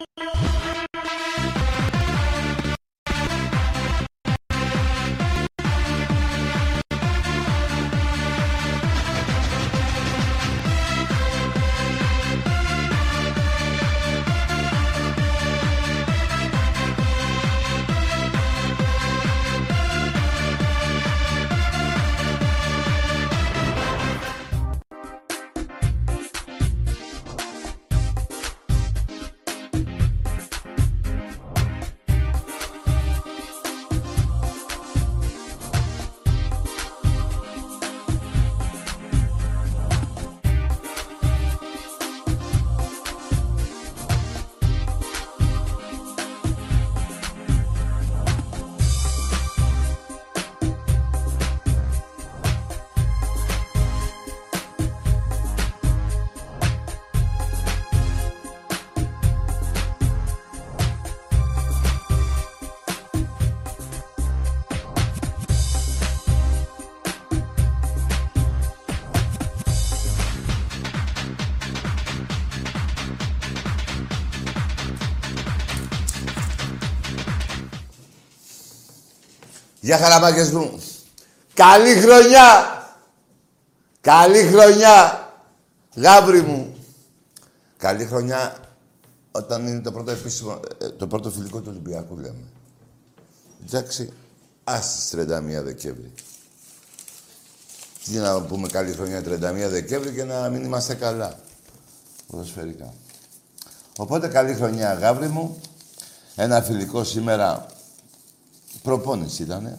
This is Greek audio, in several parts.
you Γεια χαραμάκες μου. Καλή χρονιά. Καλή χρονιά. Γάβρι μου. Καλή χρονιά όταν είναι το πρώτο επίσημο, ε, το πρώτο φιλικό του Ολυμπιακού, λέμε. Εντάξει, ας 31 Δεκέμβρη. Τι να πούμε καλή χρονιά 31 Δεκέμβρη και να μην είμαστε καλά. Ποδοσφαιρικά. Οπότε καλή χρονιά, Γάβρι μου. Ένα φιλικό σήμερα προπόνηση ήτανε.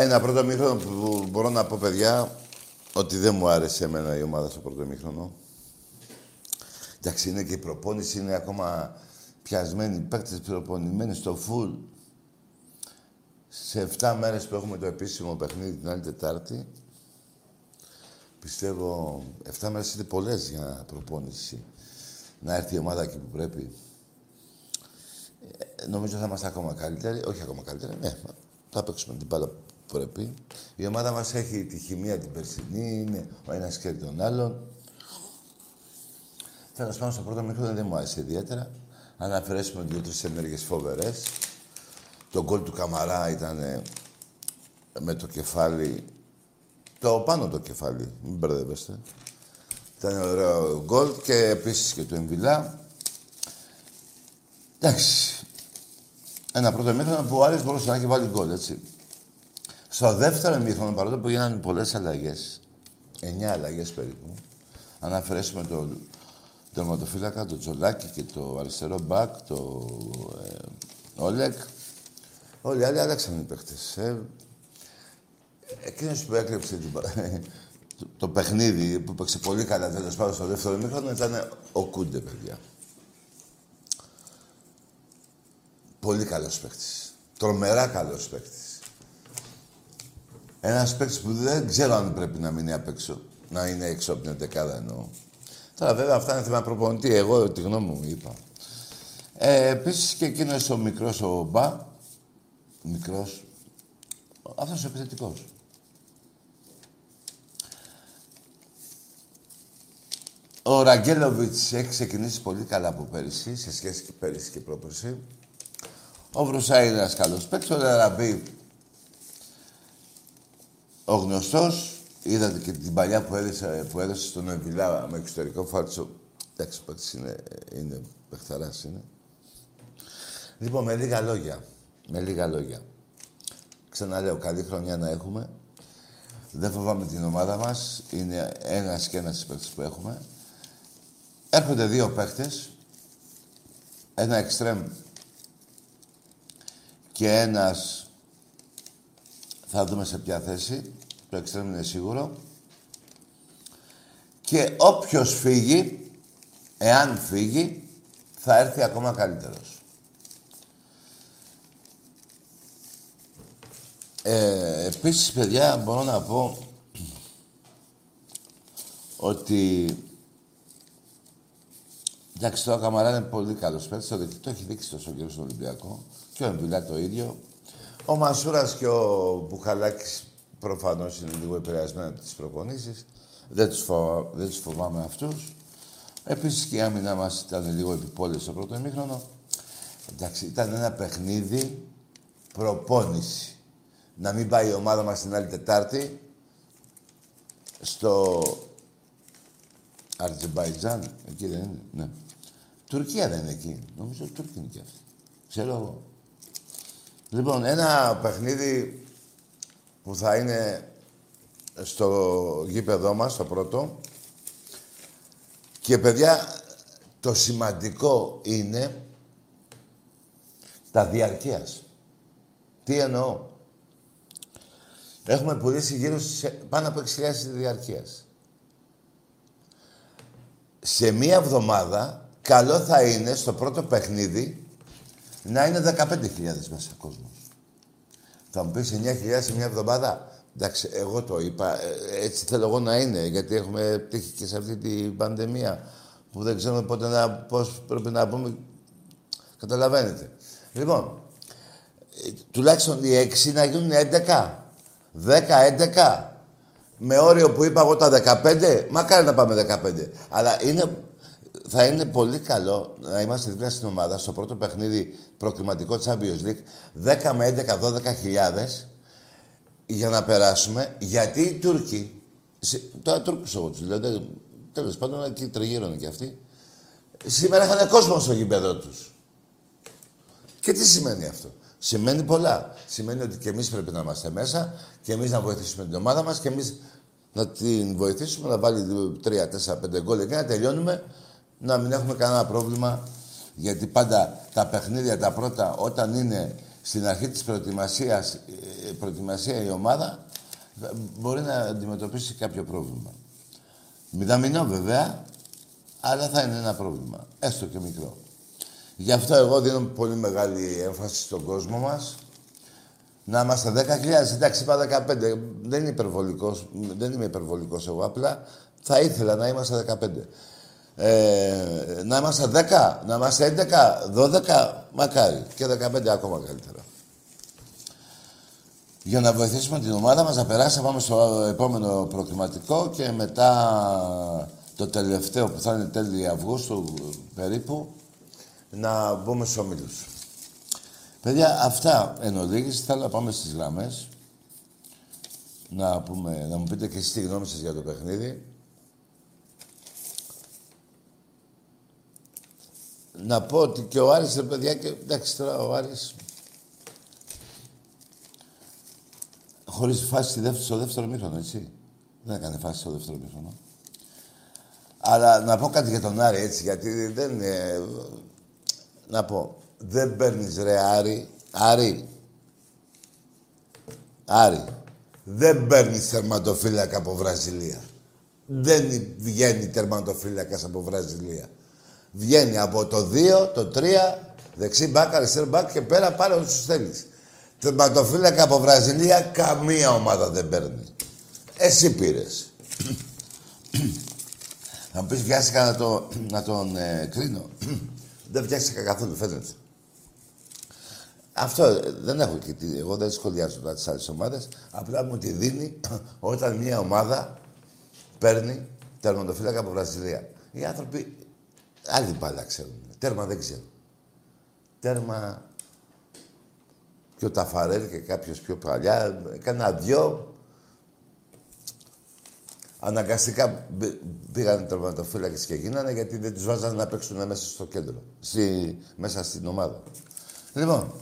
Ένα πρώτο μήχρονο που μπορώ να πω, παιδιά, ότι δεν μου άρεσε εμένα η ομάδα στο πρώτο μήχρονο. Εντάξει, είναι και η προπόνηση, είναι ακόμα πιασμένοι, οι παίκτες προπονημένοι στο φουλ. Σε 7 μέρες που έχουμε το επίσημο παιχνίδι την άλλη Τετάρτη, πιστεύω 7 μέρες είναι πολλές για προπόνηση. Να έρθει η ομάδα εκεί που πρέπει. Ε, νομίζω θα είμαστε ακόμα καλύτεροι. Όχι ακόμα καλύτεροι, ναι. Θα παίξουμε την μπάλα πρέπει. Η ομάδα μας έχει τη χημεία την περσινή, είναι ο ένας και τον άλλον. Τέλος πάντων, στο πρώτο μήχρονο δεν μου άρεσε ιδιαίτερα. Αν αφαιρέσουμε δύο-τρεις ενέργειες φοβερές. Το γκολ του Καμαρά ήταν με το κεφάλι. Το πάνω το κεφάλι, μην μπερδεύεστε. Ήταν ωραίο γκολ και επίσης και το Εμβιλά. Εντάξει. Ένα πρώτο μήχρονο που ο Άρης μπορούσε να έχει βάλει γκολ, έτσι. Στο δεύτερο ημίχρονο, παρόλο που γίνανε πολλές αλλαγές, εννιά αλλαγές περίπου, αν αφαιρέσουμε το τερματοφύλακα, το Τζολάκι και το αριστερό μπακ, το ε, Όλεκ, όλοι οι άλλοι άλλαξαν οι παίχτε. Ε, Εκείνος που έκλεψε την, το, το παιχνίδι, που έπαιξε πολύ καλά τέλος πάντων στο δεύτερο ημίχρονο, ήταν ο Κούντε, παιδιά. Πολύ καλός παίχτη. Τρομερά καλός παίχτη. Ένας παίκτης που δεν ξέρω αν πρέπει να μείνει απ' έξω. Να είναι έξω από την 11 εννοώ. Τώρα βέβαια αυτά είναι θέμα προπονητή. Εγώ τη γνώμη μου είπα. Ε, Επίσης και εκείνος ο μικρός ο Μπα. Μικρός. Αυτός ο επιθετικός. Ο Ραγκέλοβιτ έχει ξεκινήσει πολύ καλά από πέρυσι, σε σχέση και πέρυσι και πρόπερσι. Ο Βρουσάη είναι ένας καλός παίκτης. Ο Λαραμπή ο γνωστός, είδατε και την παλιά που έδωσε, που έδωσε στον Εμβιλά με εξωτερικό φάλτσο. Εντάξει, ο είναι, είναι παιχταράς είναι. Λοιπόν, με λίγα λόγια. Με λίγα λόγια. Ξαναλέω, καλή χρονιά να έχουμε. Δεν φοβάμαι την ομάδα μας. Είναι ένας και ένας παίκτης που έχουμε. Έρχονται δύο παίχτες. Ένα εξτρέμ και ένας θα δούμε σε ποια θέση. Το εξτρέμ είναι σίγουρο. Και όποιος φύγει, εάν φύγει, θα έρθει ακόμα καλύτερος. Ε, επίσης, παιδιά, μπορώ να πω ότι Εντάξει, τώρα ο Καμαρά είναι πολύ καλός παίκτης. Το, το έχει δείξει τόσο καιρό στον Ολυμπιακό. Και ο Εμβιλά το ίδιο. Ο Μασούρα και ο Μπουχαλάκης προφανώς είναι λίγο επηρεασμένοι από τις προπονήσεις. Δεν τους φο... φοβάμαι αυτούς. Επίσης και η άμυνα μας ήταν λίγο επιπόλαιη στο πρώτο ημίχρονο. Εντάξει, ήταν ένα παιχνίδι προπόνηση. Να μην πάει η ομάδα μας την άλλη Τετάρτη στο Αρτζεμπαϊτζάν, εκεί δεν είναι, ναι. Τουρκία δεν είναι εκεί. Νομίζω ότι Τούρκοι είναι και αυτοί. Ξέρω εγώ. Λοιπόν, ένα παιχνίδι που θα είναι στο γήπεδό μας, το πρώτο. Και παιδιά, το σημαντικό είναι τα διαρκείας. Τι εννοώ; Έχουμε πουλήσει γύρω σε πάνω από 6.000 διαρκείας. Σε μία εβδομάδα, καλό θα είναι στο πρώτο παιχνίδι να είναι 15.000 μέσα κόσμο. Θα μου πεις 9.000 σε μια εβδομάδα; Εντάξει, εγώ το είπα. Ε, έτσι θέλω εγώ να είναι, γιατί έχουμε τύχει και σε αυτή την πανδημία που δεν ξέρουμε πότε να, πώς πρέπει να πούμε. Καταλαβαίνετε. Λοιπόν, ε, τουλάχιστον οι 6 να γίνουν 11. 10, 11. Με όριο που είπα εγώ τα 15, μακάρι να πάμε 15. Αλλά είναι, θα είναι πολύ καλό να είμαστε δίπλα στην ομάδα στο πρώτο παιχνίδι προκληματικό Champions League 10 με 11, 12 χιλιάδες για να περάσουμε, γιατί οι Τούρκοι, τώρα Τούρκους εγώ τους λέω, τέλος πάντων εκεί τριγύρωνε και αυτοί, σήμερα είχαν κόσμο στο γήπεδο τους. Και τι σημαίνει αυτό; Σημαίνει πολλά. Σημαίνει ότι και εμείς πρέπει να είμαστε μέσα και εμείς να βοηθήσουμε την ομάδα μας και εμείς να την βοηθήσουμε να βάλει 3, 4, 5 γκολ και να τελειώνουμε να μην έχουμε κανένα πρόβλημα. Γιατί πάντα τα παιχνίδια τα πρώτα όταν είναι στην αρχή της προετοιμασίας, ε, προετοιμασία η ομάδα μπορεί να αντιμετωπίσει κάποιο πρόβλημα. Μηδαμινό βέβαια, αλλά θα είναι ένα πρόβλημα, έστω και μικρό. Γι' αυτό εγώ δίνω πολύ μεγάλη έμφαση στον κόσμο μας. Να είμαστε 10.000, εντάξει είπα 15, δεν είναι υπερβολικός, δεν είμαι υπερβολικός εγώ, απλά θα ήθελα να είμαστε 15. Ε, να είμαστε 10, να είμαστε 11, 12, μακάρι. Και 15 ακόμα καλύτερα. Για να βοηθήσουμε την ομάδα μας να περάσει, πάμε στο επόμενο προκληματικό και μετά το τελευταίο που θα είναι τέλη Αυγούστου περίπου, να μπούμε στους ομίλους. Παιδιά, αυτά εν ολίγης. Θέλω να πάμε στις γραμμές. Να, πούμε, να μου πείτε και εσείς τη γνώμη σας για το παιχνίδι. Να πω ότι και ο Άρης, ρε παιδιά, και εντάξει τώρα ο Άρης... Χωρίς φάση στο δεύτερο μήχρονο, έτσι. Δεν έκανε φάση στο δεύτερο μήχρονο. Αλλά να πω κάτι για τον Άρη, έτσι, γιατί δεν είναι... Να πω, δεν παίρνεις ρε Άρη, Άρη, Άρη, δεν παίρνεις τερματοφύλακα από Βραζιλία. Δεν βγαίνει τερματοφύλακα από Βραζιλία. Βγαίνει από το 2, το 3, δεξί μπακ, αριστερό μπακ και πέρα πάρε όσους θέλεις. Τερματοφύλακα από Βραζιλία καμία ομάδα δεν παίρνει. Εσύ πήρες. Θα μου πεις βιάστηκα να, το, να τον ε, κρίνω. δεν βιάστηκα καθόλου, φαίνεται. Αυτό ε, δεν έχω και τι. Εγώ δεν σχολιάζω τώρα τις άλλες ομάδες. Απλά μου τη δίνει όταν μια ομάδα παίρνει τερματοφύλακα από Βραζιλία. Οι άνθρωποι Άλλη μπάλα ξέρουν. Τέρμα δεν ξέρουν. Τέρμα και ο Ταφαρέλ και κάποιος πιο παλιά. Κάνα δυο. Αναγκαστικά πήγαν οι τερματοφύλακες και γίνανε γιατί δεν τους βάζανε να παίξουν μέσα στο κέντρο. Στη, μέσα στην ομάδα. Λοιπόν,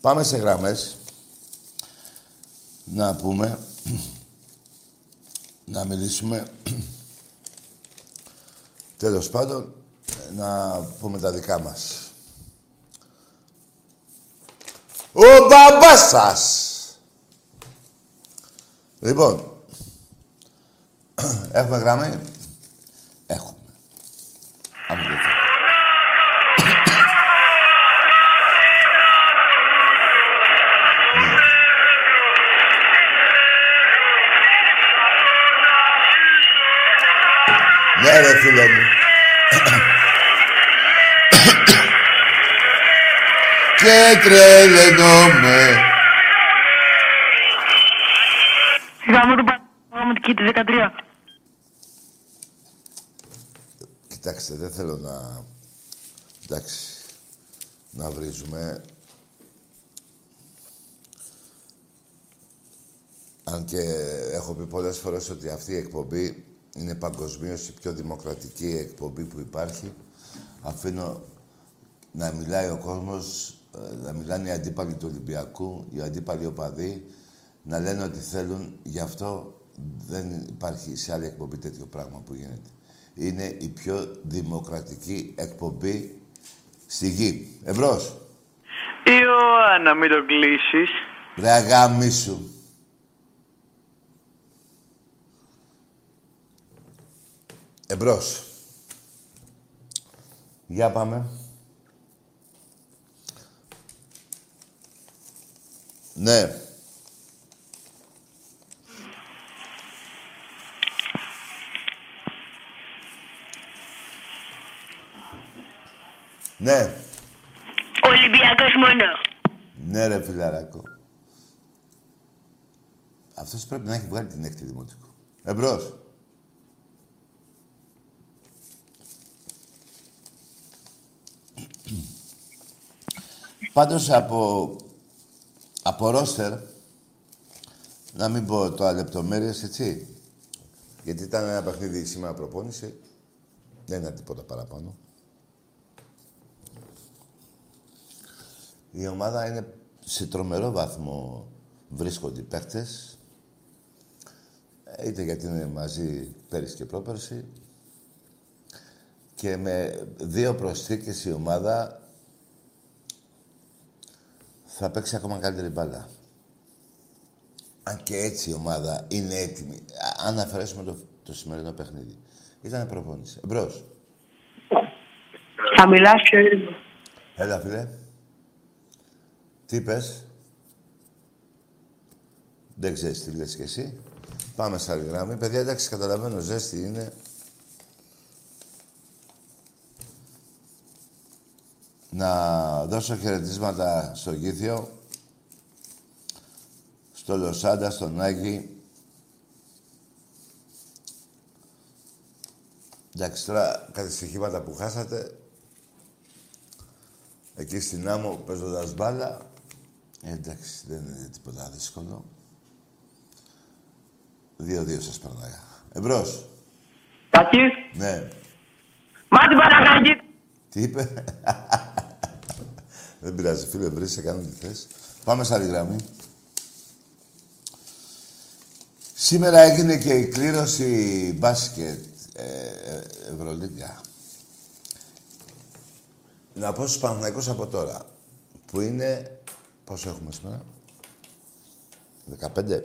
πάμε σε γραμμές. Να πούμε. να μιλήσουμε. Τέλος πάντων, να πούμε τα δικά μας. Ο μπαμπάς σας! Λοιπόν, έχουμε γραμμή; Έχουμε. Αν δεν Ναι, ρε φίλε μου. Και τρελαίνομαι. Γάμο του Παναγωματική τη 13. Κοιτάξτε, δεν θέλω να... Εντάξει, να βρίζουμε. Αν και έχω πει πολλές φορές ότι αυτή η εκπομπή είναι παγκοσμίως η πιο δημοκρατική εκπομπή που υπάρχει. Αφήνω να μιλάει ο κόσμος να μιλάνε οι αντίπαλοι του Ολυμπιακού, οι αντίπαλοι οπαδοί, να λένε ότι θέλουν. Γι' αυτό δεν υπάρχει σε άλλη εκπομπή τέτοιο πράγμα που γίνεται. Είναι η πιο δημοκρατική εκπομπή στη γη. Εμπρός. Ιωάννα, μην το κλείσεις. Ρε αγάμισου. Εμπρός. Για πάμε. Ναι. Ναι. Ολυμπιακός μόνο. Ναι ρε φιλαράκο. Αυτός πρέπει να έχει βγάλει την έκτη δημοτικού. Εμπρός. Πάντως από από ρόστερ, να μην πω τώρα λεπτομέρειες, έτσι. Γιατί ήταν ένα παιχνίδι σήμερα προπόνηση. Δεν ήταν τίποτα παραπάνω. Η ομάδα είναι σε τρομερό βαθμό βρίσκονται οι παίχτες. Είτε γιατί είναι μαζί πέρυσι και πρόπερσι. Και με δύο προσθήκες η ομάδα θα παίξει ακόμα καλύτερη μπάλα. Αν και έτσι η ομάδα είναι έτοιμη. Αν αφαιρέσουμε το, το σημερινό παιχνίδι. Ήταν προπόνηση. Εμπρός. Θα μιλάς πιο ήρεμο. Έλα, φίλε. Τι είπες. Δεν ξέρεις τι λες κι εσύ. Πάμε σε άλλη γράμμη. Παιδιά, εντάξει, καταλαβαίνω, ζέστη είναι. Να δώσω χαιρετίσματα στο Γήθιο, στο Λοσάντα, στον Άγη. Εντάξει, τώρα κάτι στοιχήματα που χάσατε. Εκεί στην άμμο παίζοντας μπάλα. Ε, εντάξει, δεν είναι τίποτα δύσκολο. Δύο-δύο σας περνάγα. Εμπρός. Τάκης. Ναι. Μάτι Παναγάκη. Τι είπε; Δεν πειράζει, φίλε, βρεις, σε κάνω τι θες. Πάμε σε άλλη γραμμή. Σήμερα έγινε και η κλήρωση μπάσκετ ε, ε, Ευρωλίγκα. Να πω στους Παναθηναϊκούς από τώρα, που είναι... Πόσο έχουμε σήμερα; 15.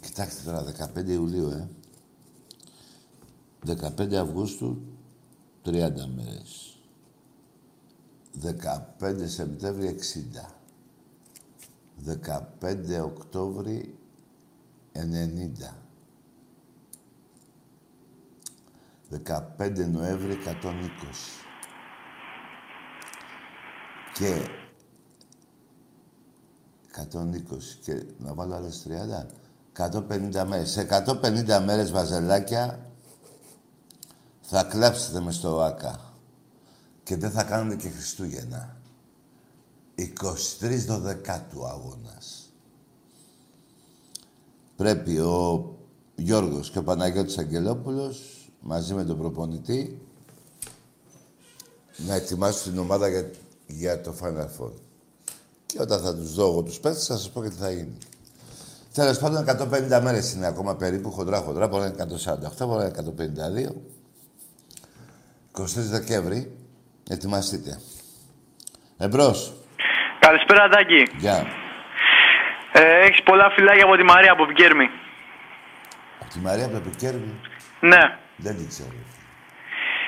Κοιτάξτε τώρα, 15 Ιουλίου, ε. 15 Αυγούστου, 30 μέρες. 15 Σεπτέμβρη, 60. 15 Οκτώβρη, 90. 15 Νοέμβρη, 120. Και 120 και να βάλω άλλες 30. 150 μέρες. Σε 150 μέρες, βαζελάκια, θα κλάψετε μες στο ΆΚΑ. Και δεν θα κάνετε και Χριστούγεννα. 23 Δεκάτου αγώνας. Πρέπει ο Γιώργος και ο Παναγιώτης Αγγελόπουλος μαζί με τον προπονητή να ετοιμάσουν την ομάδα για, για το Final Four. Και όταν θα τους δω εγώ τους παίχτες θα σας πω και τι θα γίνει. Τέλος πάντων, 150 μέρες είναι ακόμα περίπου χοντρά-χοντρά. Μπορεί να είναι 148, μπορεί να είναι 152. 23 Δεκέμβρη, ετοιμαστείτε. Εμπρός. Καλησπέρα, Τάκη. Γεια. Ε, έχεις πολλά φιλάκια από τη Μαρία από Πικέρμη. Από τη Μαρία από το Πικέρμη; Ναι. Δεν την ξέρω.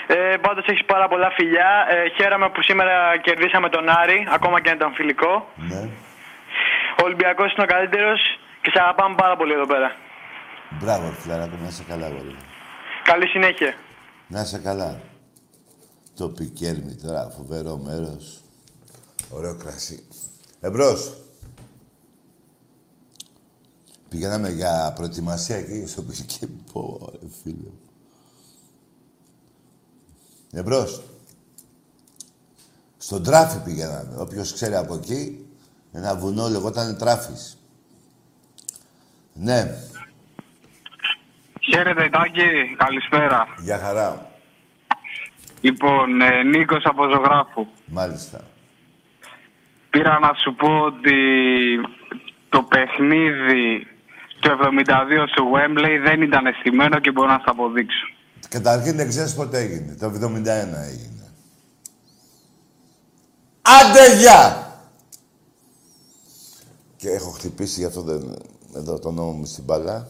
Ε, πάντως έχεις πάρα πολλά φιλιά. Ε, χαίρομαι που σήμερα κερδίσαμε τον Άρη, ακόμα και αν ήταν φιλικό. Ναι. Ο Ολυμπιακός είναι ο καλύτερος και σε αγαπάμε πάρα πολύ εδώ πέρα. Μπράβο, φιλαράκο, να είσαι καλά, γόρι. Καλή συνέχεια. Να είσαι καλά. Το Πικέρμη τώρα, φοβερό μέρος. Ωραίο κρασί. Εμπρός. Πηγαίναμε για προετοιμασία εκεί στο Πικέρμη. Πω, ρε φίλε. Εμπρός. Στον τράφι πηγαίναμε. Όποιος ξέρει από εκεί, ένα βουνό λεγόταν τράφης. Ναι, Χαίρετε Τάκη, καλησπέρα. για χαρά. Λοιπόν, ε, Νίκος από Ζωγράφου. Μάλιστα. Πήρα να σου πω ότι το παιχνίδι το 72 στο Wembley δεν ήταν αισθημένο και μπορώ να σας αποδείξω. Καταρχήν δεν ξέρεις πότε έγινε. Το 71 έγινε. Άντε, γεια! Και έχω χτυπήσει γι' αυτό δεν... εδώ το νόμο μου στην μπάλα.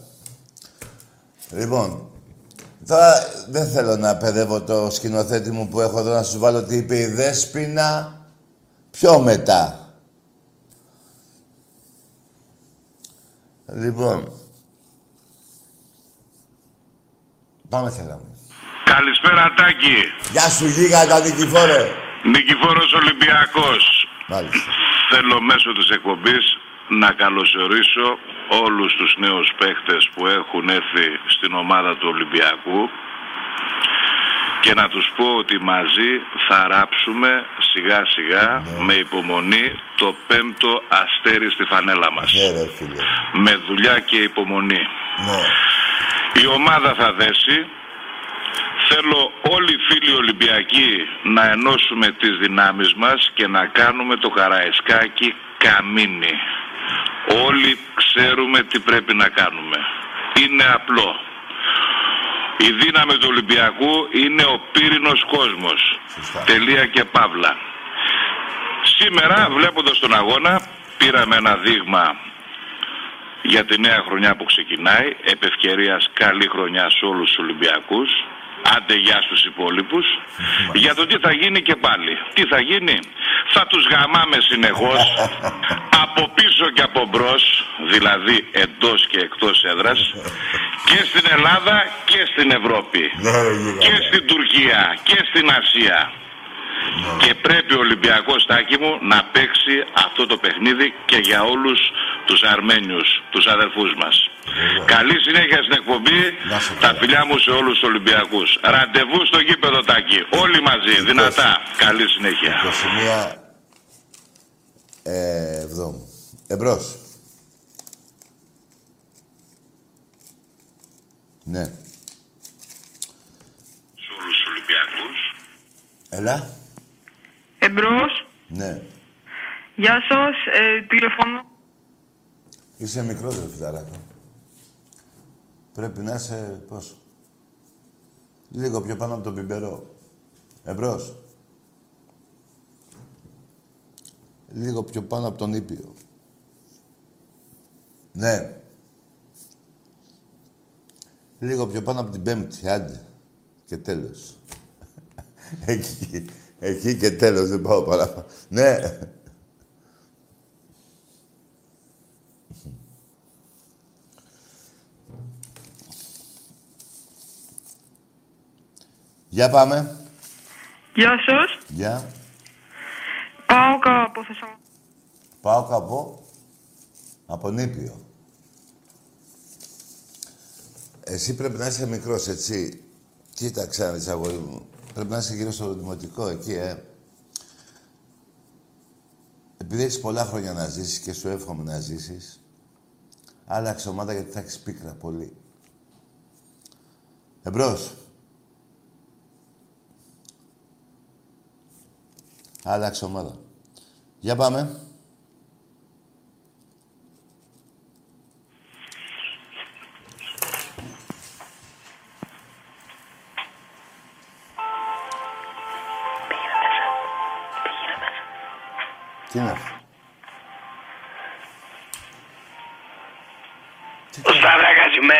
Λοιπόν, τώρα δεν θέλω να παιδεύω το σκηνοθέτη μου που έχω εδώ να σου βάλω τι είπε η Δέσποινα. Πιο μετά. Λοιπόν, πάμε σε γραμμή. Καλησπέρα Τάκη. Γεια σου γίγαντα Νικηφόρε. Νικηφόρος Ολυμπιακός. Μάλιστα. Θέλω μέσω της εκπομπής να καλωσορίσω όλους τους νέους παίχτες που έχουν έρθει στην ομάδα του Ολυμπιακού και να τους πω ότι μαζί θα ράψουμε σιγά σιγά με υπομονή το πέμπτο αστέρι στη φανέλα μας. Ναι, ρε φίλε. Με δουλειά και υπομονή. Ναι. Η ομάδα θα δέσει. Θέλω όλοι οι φίλοι Ολυμπιακοί να ενώσουμε τις δυνάμεις μας και να κάνουμε το Καραϊσκάκι καμίνι. Όλοι ξέρουμε τι πρέπει να κάνουμε. Είναι απλό. Η δύναμη του Ολυμπιακού είναι ο πύρινος κόσμος. Σωστά. Τελεία και παύλα. Σήμερα βλέποντας τον αγώνα πήραμε ένα δείγμα για τη νέα χρονιά που ξεκινάει. Επ' ευκαιρίας καλή χρονιά σε όλους τους Ολυμπιακούς. Άντε γεια στους υπόλοιπους. Για το τι θα γίνει και πάλι. Τι θα γίνει; Θα τους γαμάμε συνεχώς. από πίσω και από μπρος. Δηλαδή εντός και εκτός έδρας. Και στην Ελλάδα και στην Ευρώπη. Ναι, ρε γίγαντα. Και στην Τουρκία και στην Ασία. Και πρέπει ο Ολυμπιακός Τάκη μου να παίξει αυτό το παιχνίδι και για όλους τους Αρμένιους, τους αδερφούς μας. Καλή συνέχεια στην εκπομπή. Να σε Τα καλά. φιλιά μου σε όλους τους Ολυμπιακούς. Ραντεβού στο γήπεδο Τάκη. Όλοι μαζί, δυνατά. Καλή συνέχεια. 21 ε, εβδόμου. Εμπρός. Ναι. Σε όλους τους Ολυμπιακούς. Έλα. Εμπρός. Ναι. Γεια σας. Ε, τηλεφωνώ. Είσαι μικρός ρε φιλαράκο. Πρέπει να είσαι πώς. Λίγο πιο πάνω από τον πιμπερό. Εμπρός. Λίγο πιο πάνω από τον ήπιο. Ναι. Λίγο πιο πάνω από την πέμπτη, άντε. Και τέλος. εκεί, εκεί και τέλος, δεν πάω παραπάνω. Ναι. Για πάμε. Γεια σας. Για. Πάω από Θεσσαλονίκη. Πάω κάπου. Από νήπιο. Εσύ πρέπει να είσαι μικρός, έτσι. Κοίταξε να δεις, αγόρι μου. Πρέπει να είσαι γύρω στο δημοτικό, εκεί, ε. Επειδή έχεις πολλά χρόνια να ζήσεις και σου εύχομαι να ζήσεις, άλλαξε ομάδα γιατί θα έχεις πίκρα πολύ. Εμπρός. Άλλαξε ομάδα. Για πάμε. Τι είναι αυτό; Ο Σταύρακας είμαι.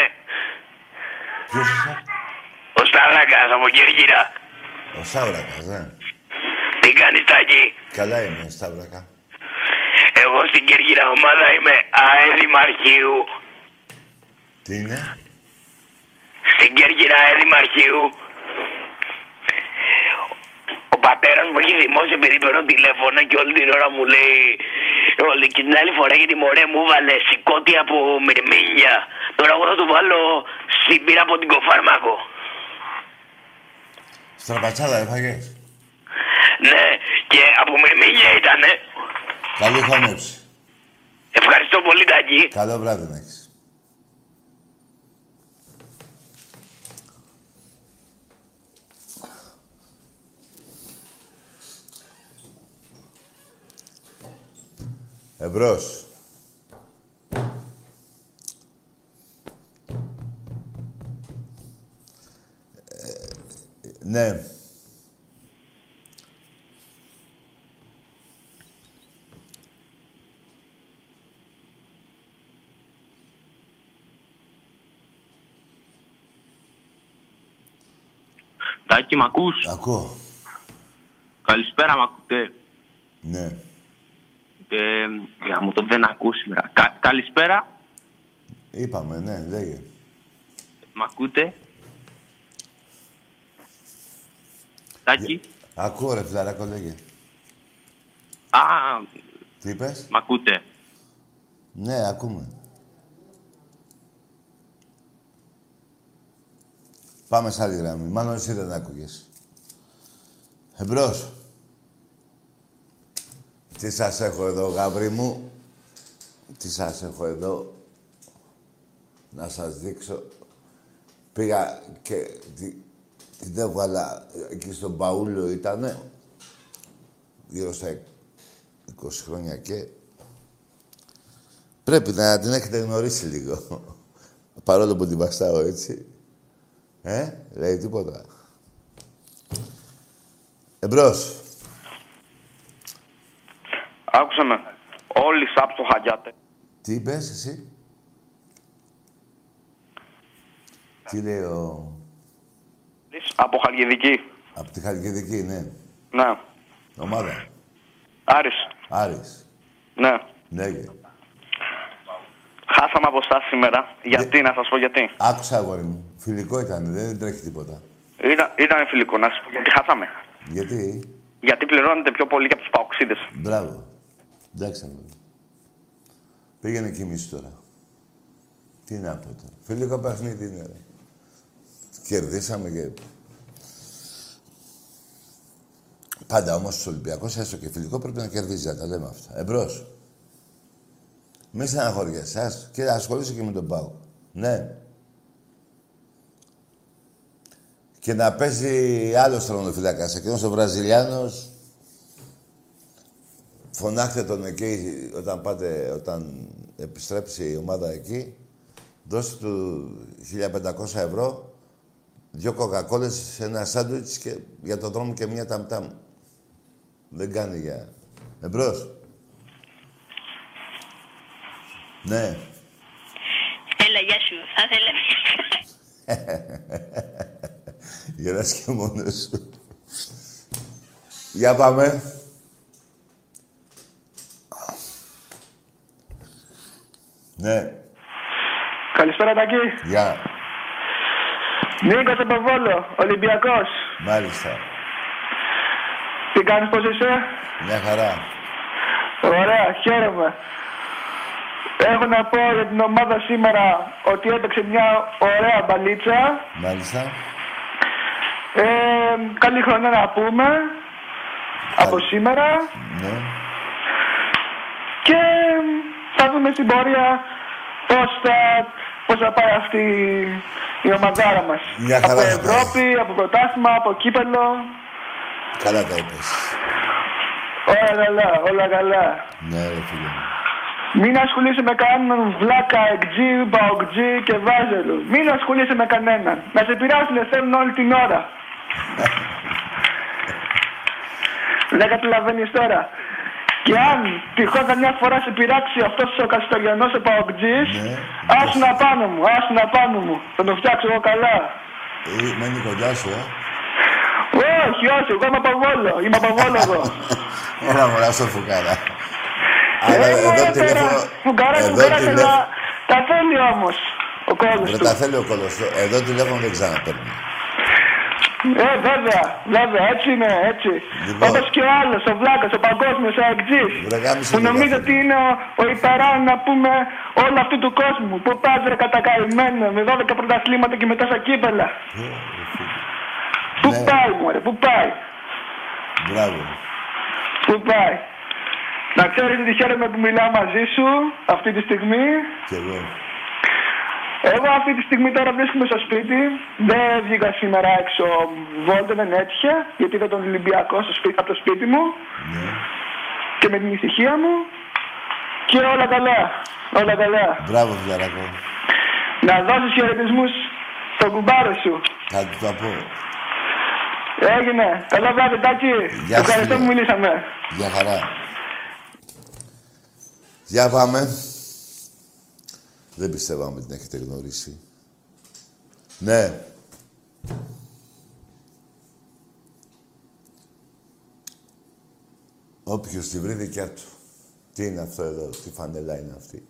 Ποιος είσαι; Ο Σταύρακας από Κέρκυρα. Ο Σάβρακας, ναι. Τι κάνεις Τάκη. Καλά είμαι, Σταύρακα. Εγώ στην Κέρκυρα ομάδα είμαι ΑΕ Δημαρχείου. Τι είναι; Στην Κέρκυρα ΑΕ Δημαρχείου. Ο πατέρας μου έχει δημόσιο επειδή παίρνω τηλέφωνο και όλη την ώρα μου λέει όλη και την άλλη φορά γιατί μωρέ μου βάλε σηκώτη από μυρμήνια. Τώρα εγώ θα του βάλω συμπήρα από την κοφάρμακο. Στραπατσάδα έφαγες; Ναι, και από μυρμήνια ήτανε. Καλή χώνεψη. Ευχαριστώ πολύ Τάκη. Καλό βράδυ να έχεις. Εμπρός. Ε, ναι. Τάκη, μ' ακούς; Ακούω. Καλησπέρα, μ' ακούτε; Ναι. Ε, για μου το δεν ακούς σήμερα. Κα, καλησπέρα, Είπαμε, ναι, λέγε. μ' ακούτε; Τάκη. Ακούω ρε φιλαράκο, λέγε. Α, Τι είπες; μ' ακούτε; Ναι, ακούμε. Πάμε σε άλλη γραμμή. Μάλλον εσύ δεν άκουγες. Εμπρός. Τι σας έχω εδώ, γάβρι μου. Τι σας έχω εδώ. Να σας δείξω. Πήγα και τη- την έβγαλα εκεί στον Παούλιο ήτανε. Γύρω στα 20 χρόνια και... Πρέπει να την έχετε γνωρίσει λίγο. Παρόλο που την βαστάω έτσι. Ε, λέει τίποτα. Εμπρός. Άκουσα με. Όλοι σαπ στο χαγιάτε. Τι είπες εσύ; Τι λέει ο... Από Χαλκιδική. Από τη Χαλκιδική, ναι. Ναι. Ομάδα. Άρης. Άρης. Ναι. Ναι. Χάσαμε από εσάς σήμερα. Γιατί, να σας πω γιατί. Άκουσα, αγόρι μου. Φιλικό ήταν, δεν τρέχει τίποτα. Ήταν, ήταν φιλικό, να σας πω γιατί χάσαμε. Γιατί; Γιατί πληρώνετε πιο πολύ και από τους παοξίδες. Μπράβο. Εντάξει, αγόρι. μου. Πήγαινε κοιμήσου τώρα. Τι να πω τώρα. Φιλικό παιχνίδι είναι, ρε. Κερδίσαμε και... Πάντα όμως ο Ολυμπιακός, έστω και φιλικό, πρέπει να κερδίζει, να τα λέμε αυτά. Εμπρός. Μη στεναχωριέσαι, ας. Και ασχολείσαι και με τον Πάο. Ναι. Και να παίζει άλλος τρονοφυλάκα. Εκείνος ο Βραζιλιάνος, φωνάχτε τον εκεί όταν πάτε, όταν επιστρέψει η ομάδα εκεί, δώστε του 1500 ευρώ, δυο κοκακόλες, ένα σάντουιτς και για τον δρόμο και μια ταμτάμ. Δεν κάνει για... Εμπρός. Ναι. Έλα, γεια σου. Θα ήθελα Γελάς και μόνος σου. Για πάμε. Ναι. Καλησπέρα, Τακί. Γεια. Νίκος από Βόλο, Ολυμπιακός. Μάλιστα. Τι κάνεις, πώς είσαι; Μια χαρά. Ωραία, χαίρομαι. Έχω να πω για την ομάδα σήμερα ότι έπαιξε μια ωραία μπαλίτσα. Μάλιστα. Ε, καλή χρονιά να πούμε. Από σήμερα. Ναι. Και θα δούμε στην πορεία πώς θα, πώς θα πάει αυτή η ομαδάρα μας. Μια χαρά από θα πάει. Ευρώπη, από πρωτάθλημα, από κύπελο. Καλά τα είπες. Όλα καλά, όλα καλά. Ναι, ρε φίλε μου. Μην ασχολείσαι με κανέναν βλάκα, εκτζή, παοκτζή και βάζελο. Μην ασχολείσαι με κανέναν. Να σε πειράσουν θέλουν όλη την ώρα. Δεν καταλαβαίνεις τώρα. Και αν τυχόν καμιά φορά σε πειράξει αυτός ο Καστοριανό ο Παοκτζή, Ναι. άσου να πάνω μου, άσου να πάνω μου. Θα το φτιάξω εγώ καλά. Ε, μένει κοντά σου, ε. Όχι, όχι, εγώ είμαι από Βόλο. Είμαι από Βόλο εγώ. Έλα μωρά στο φουκάρα. Αλλά Ε, εδώ μωρέ, τώρα, τηλέφωνο... Φουγκαρά, Εδώ φουγκαρά, αλλά τηλέφωνο... τα θέλει όμως ο κόσμος Ρε του. τα θέλει ο κόλος. Εδώ τηλέφωνο δεν ξαναπαίρνει. Ε, βέβαια, βέβαια, έτσι είναι, έτσι. Λοιπόν. Όπως και ο άλλος, ο Βλάκας, ο παγκόσμιος, ο Αγκτζής. Βρε, γάμισε Που το νομίζω καθένα. ότι είναι ο, ο υπεράν, να πούμε, όλου αυτού του κόσμου. Που πας ρε κατακαημένο, με 12 πρωταθλήματα και με τόσα κύπελα. Πού Ναι. πάει, μωρέ, πού πάει, Μπράβο. πού πάει. Να ξέρεις ότι χαίρομαι που μιλάω μαζί σου αυτή τη στιγμή. Κι εγώ. Εγώ αυτή τη στιγμή τώρα βρίσκομαι στο σπίτι. Δεν βγήκα σήμερα έξω βόλτα, δεν έτυχε. Γιατί είδα τον Ολυμπιακό στο σπίτι, από το σπίτι μου. Ναι. Και με την ησυχία μου. Και όλα καλά. Όλα καλά. Μπράβο, φιλαράκο. Να δώσεις χαιρετισμούς στον κουμπάρο σου. Θα του τα πω. Έγινε. Καλό βράδυ, Τάκη. Γεια σου, Ευχαριστώ που φίλε. μιλήσαμε. Για χαρά. Για πάμε. Δεν πιστεύω αν την έχετε γνωρίσει. Ναι. Όποιος τη βρει δικιά του. Τι είναι αυτό εδώ, τι φανελά είναι αυτή.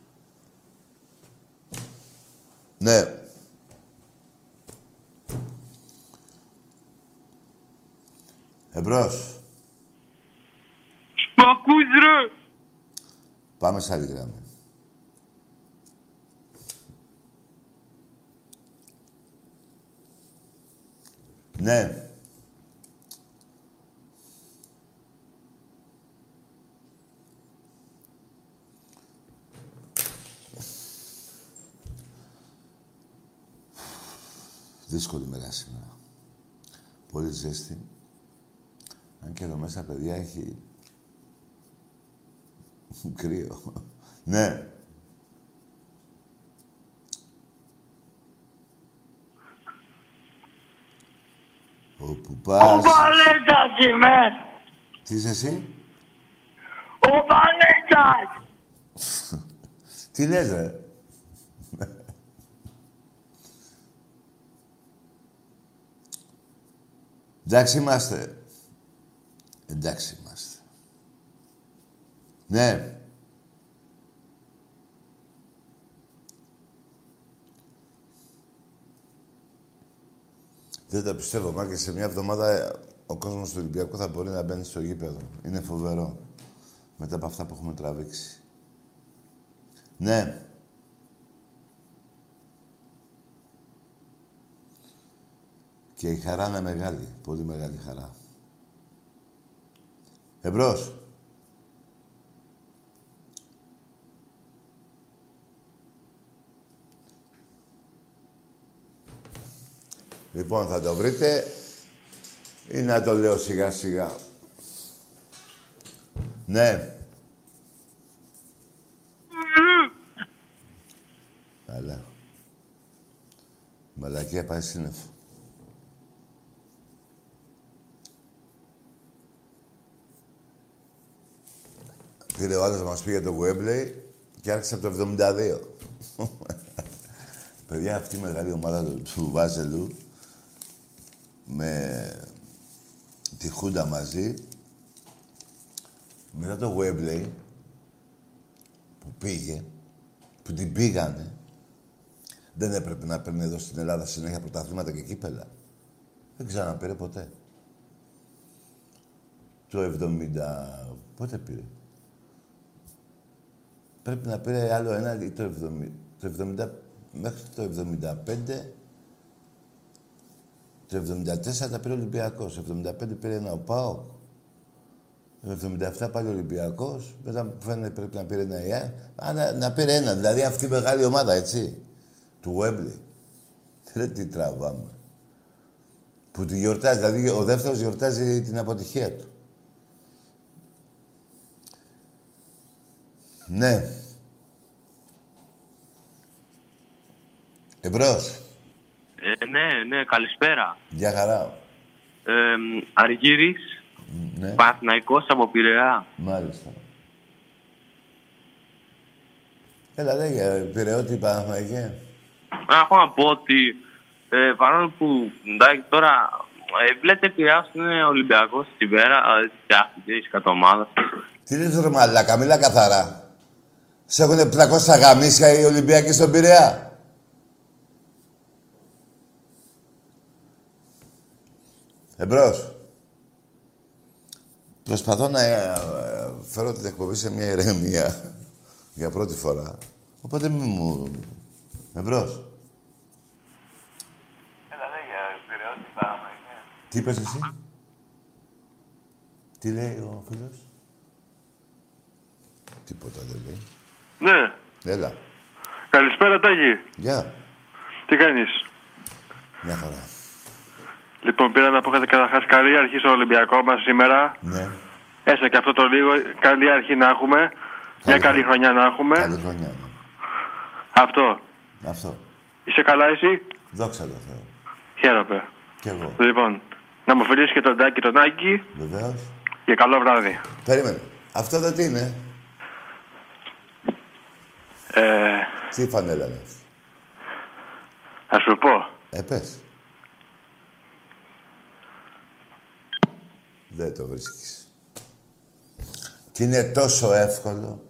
Ναι. Εμπρός. Μ' ακούς ρε! Πάμε σε άλλη γραμμή. Ναι. Δύσκολη μέρα σήμερα. Πολύ ζέστη. Αν και εδώ μέσα, παιδιά, έχει κρύο. ναι. Όπου Ο πας... Βαλέντας είμαι. Τι είσαι εσύ; Ο Βαλέντας. Τι λες, ρε; Εντάξει είμαστε. Εντάξει είμαστε. Ναι. Δεν τα πιστεύω, μα και σε μια εβδομάδα ο κόσμος του Ολυμπιακού θα μπορεί να μπαίνει στο γήπεδο. Είναι φοβερό. Μετά από αυτά που έχουμε τραβήξει. Ναι. Και η χαρά είναι μεγάλη. Πολύ μεγάλη χαρά. Εμπρός. Λοιπόν, θα το βρείτε ή να το λέω σιγά σιγά. Ναι. Καλά. Μαλακία πάει σύννεφο. Πήρε ο άλλος να μας πήγε το Wembley και άρχισε από το 72. Παιδιά, αυτή η μεγάλη ομάδα του- του Βάζελου με τη Χούντα μαζί μετά το Wembley που πήγε, που την πήγανε, δεν έπρεπε να παίρνει εδώ στην Ελλάδα συνέχεια πρωταθλήματα και κύπελα. Δεν ξαναπήρε ποτέ. Το 70... Πότε πήρε; Πρέπει να πήρε άλλο ένα ή το 70... Το 70... Μέχρι το 75... Το 74 τα πήρε ο Ολυμπιακός. Το 75 πήρε ένα ο ΠΑΟΚ. Το 77 πάλι ο Ολυμπιακός. Μετά μου φαίνεται πρέπει να πήρε ένα ΙΑ. Α, να, να πήρε ένα. Δηλαδή αυτή η μεγάλη ομάδα, έτσι. Του Wembley. Ρε τι τραβάμε. Που τη γιορτάζει. Δηλαδή ο δεύτερος γιορτάζει την αποτυχία του. Ναι. Εμπρός. Ε, ναι, ναι, καλησπέρα. Γεια χαρά. Ε, Αργύρης, Ναι. Παναθηναϊκός από Πειραιά. Μάλιστα. Έλα, λέγε, Πειραιώτη, Παναθηναϊκέ. Έχω να πω ότι ε, παρόλο που εντάξει, τώρα ε, βλέπετε Πειραιάς είναι Ολυμπιακός στην πέρα, ε, φτιάχτηκε η σκατομάδα. Τι λες ρε μαλάκα, μιλά καθαρά. Σε έχουν 700 γαμίσια οι Ολυμπιακοί στον Πειραιά. Εμπρός. Προσπαθώ να ε, ε, φέρω την εκπομπή σε μια ηρεμία για πρώτη φορά. Οπότε μη μου... Εμπρός. Έλα, λέγε, Πειραιώτη, Παναθηναϊκέ. Τι είπες εσύ; Τι λέει ο φίλος; Τίποτα δεν λέει. Ναι. Έλα. Καλησπέρα, Τάκη. Γεια. Τι κάνεις; Μια χαρά. Λοιπόν, πήρα να πω καταρχάς καλή αρχή στο Ολυμπιακό μας σήμερα. Ναι. Έστω και αυτό το λίγο, καλή αρχή να έχουμε. Μια καλή χρονιά να έχουμε. Καλή χρονιά. ναι. Αυτό. Αυτό. Είσαι καλά εσύ; Δόξα τω Θεώ. Χαίρομαι. Κι εγώ. Λοιπόν, να μου φιλήσεις και τον Τάκη τον Άκη Βεβαίως. και καλό βράδυ. Περίμενε. Αυτό εδώ τι είναι. Ε, Τι φανέλα είναι αυτή. θα σου πω. Ε, πες. Δεν το βρίσκεις. Και είναι τόσο εύκολο.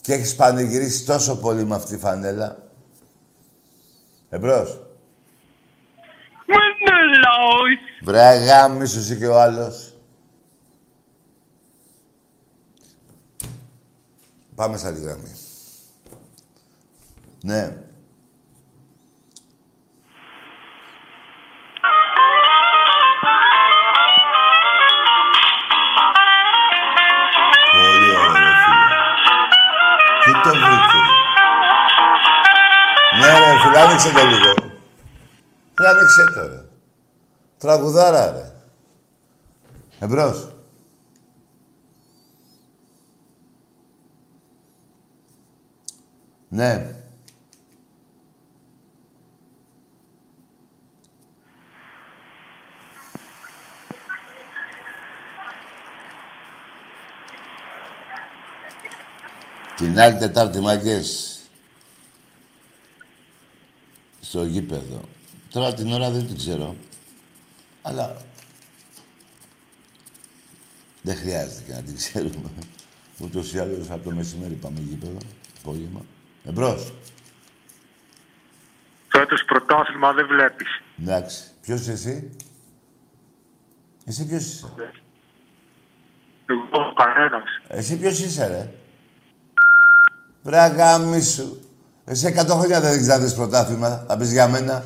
Και έχεις πανηγυρίσει τόσο πολύ με αυτή τη φανέλα. Εμπρός. Μενελάος. Βρε γάμισου εσύ και ο άλλος. Πάμε σε άλλη γραμμή. Ναι. Το βρήκε. Ναι, ρε φίλε, άνοιξε το λίγο. Ρε ανοίξε το, ρε. Τραγουδάρα, ρε. Εμπρός. Ναι. Την άλλη Τετάρτη, μάγκες. Στο γήπεδο. Τώρα την ώρα δεν την ξέρω. Αλλά δεν χρειάζεται και να την ξέρουμε. Ούτως ή άλλως από το μεσημέρι πάμε γήπεδο. Απόγευμα. Εμπρός. Φέτος πρωτάθλημα δεν βλέπεις. Εντάξει. Ποιος είσαι εσύ; Εσύ ποιος είσαι; Εγώ κανένας. Εσύ ποιος είσαι, ρε; Βρε αγάμισου. Εσύ εκατό χρόνια δεν έχεις να δεις πρωτάθλημα. Θα πεις για μένα.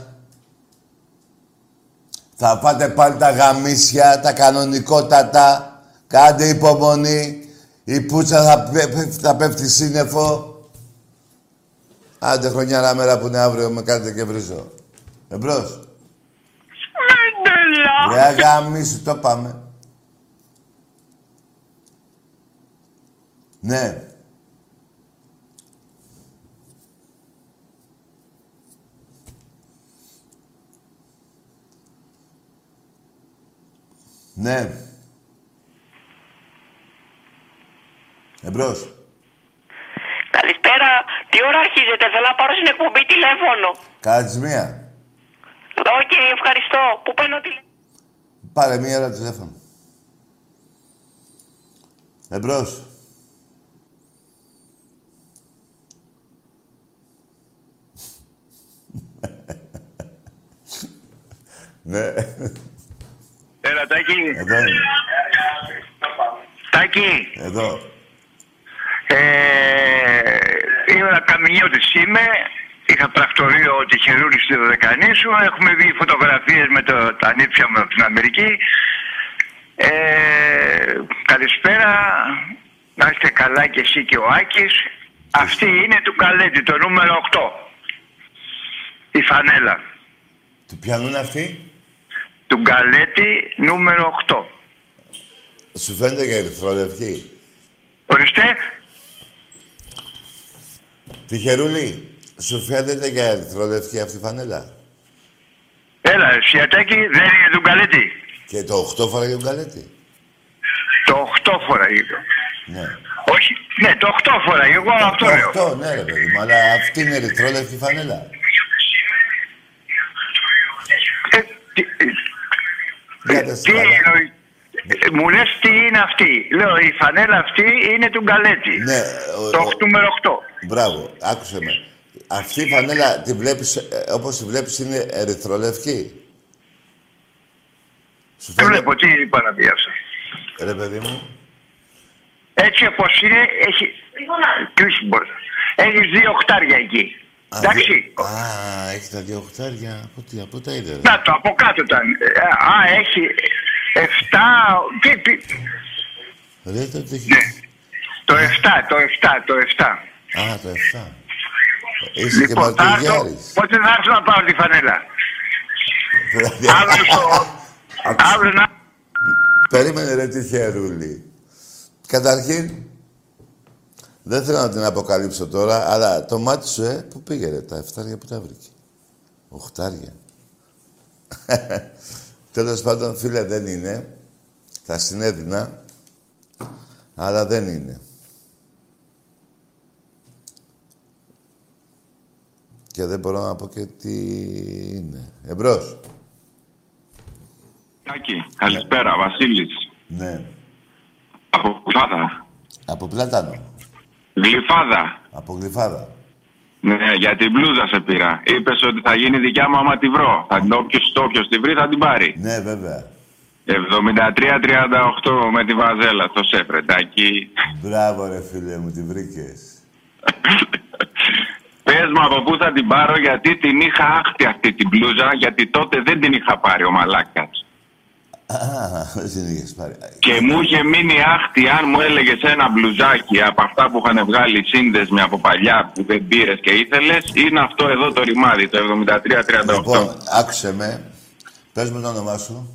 Θα πάτε πάλι τα γαμίσια, τα κανονικότατα. Κάντε υπομονή. Η πουτσα θα, πέ- θα πέφτει σύννεφο. Άντε χρονιά μέρα που είναι αύριο με κάνετε και βρίζω. Εμπρός. Ρε αγάμισου, το πάμε. Ναι. Ναι. Εμπρός. Καλησπέρα. Τι ώρα αρχίζετε, θέλω να πάρω στην εκπομπή τηλέφωνο. Κάνα της μία. Οκ, ευχαριστώ. Πού παίρνω τηλέφωνο. Πάρε μία ώρα τηλέφωνο. Εμπρός. ναι. Έλα, Τάκη. Εδώ είναι. Τάκη. Εδώ. Ε, είμαι ένα καμινιώτης είμαι. Είχα πρακτορείο τυχερούλη στη Δωδεκανή σου. Έχουμε δει φωτογραφίες με το, τα νύψια μου από την Αμερική. Ε, καλησπέρα. Να είστε καλά και εσύ και ο Άκης. Αυτή είναι του Καλέτη, το νούμερο 8. Η φανέλα. Του πιανού είναι αυτή; Του Γκαλέτη νούμερο 8. Σου φαίνεται και ερυθρολευκή. Ορίστε. Τυχερούλη, σου φαίνεται και ερυθρολευκή αυτή η φανέλα; Έλα, Σιατάκη, δεν είναι του Γκαλέτη. Και το 8 φορά για τον Καλέτη. Το 8 φορά είπε. Ναι. Όχι, ναι, το 8 φορά. Εγώ αυτό λέω. Το 8, ναι ρε παιδί μου, αλλά αυτή είναι ερυθρόλευκη φανέλα. Κάντε Τι εννοεί- Ε, Μου λες τι είναι αυτή. Λέω η φανέλα αυτή είναι του Γκαλέτη. Ναι, ο- Το ο- 8 νούμερο 8. Μπράβο, άκουσε με. Αυτή η φανέλα τη βλέπεις, ε, όπως τη βλέπεις είναι ερυθρολευκή; Σου Δεν φαίνεται, βλέπω τι είπα να πει αυτό. ρε παιδί μου. Έτσι όπως είναι, έχει. Κλείσει μπορείς. Έχεις δύο οχτάρια εκεί. Α, Εντάξει. δι- Α, έχει τα δύο οχτάρια. Από τι, από τα είδε. ρε. Να το από κάτω ήταν. Ε, Α, έχει 7. Τι, τι, Ρε, το τι έχει. το 7, το 7, το 7. Α, το 7. Είσαι και Λοιπόν, θα έρθω, μαρτυριάρης. πότε θα έρθω να πάρω τη φανέλα; Δηλαδή, Αύριο στο... Αύριο να... Περίμενε ρε τυχερούλη. Καταρχήν, δεν θέλω να την αποκαλύψω τώρα, αλλά το μάτι σου, ε, πού πήγε ρε, τα εφτάρια που τα βρήκε. Οχτάρια. Τέλος πάντων, φίλε, δεν είναι. Θα συνέδινα, αλλά δεν είναι. Και δεν μπορώ να πω και τι είναι. Εμπρός. Τάκη, καλησπέρα, Βασίλης. Ναι. Από Γλυφάδα. Από πλάτανο. Γλυφάδα. Από γλυφάδα. Ναι, για την μπλούζα σε πήρα. Είπες ότι θα γίνει δικιά μου άμα τη βρω. Θα την όποιος, το όποιος τη βρει θα την πάρει. Ναι, βέβαια. 73-38 με τη βαζέλα στο Σεφρεντάκι. Μπράβο ρε φίλε μου, τη βρήκες. Πες μου από πού θα την πάρω γιατί την είχα άχτη αυτή την μπλούζα γιατί τότε δεν την είχα πάρει ο μαλάκας. Α, δεν την είχες πάρει. Και μου είχε μείνει άχτη αν μου έλεγες ένα μπλουζάκι από αυτά που είχαν βγάλει σύνδεσμοι από παλιά που δεν πήρες και ήθελες, είναι αυτό εδώ το ρημάδι, το 73-38. Λοιπόν, άκουσε με. Πες μου το όνομά σου.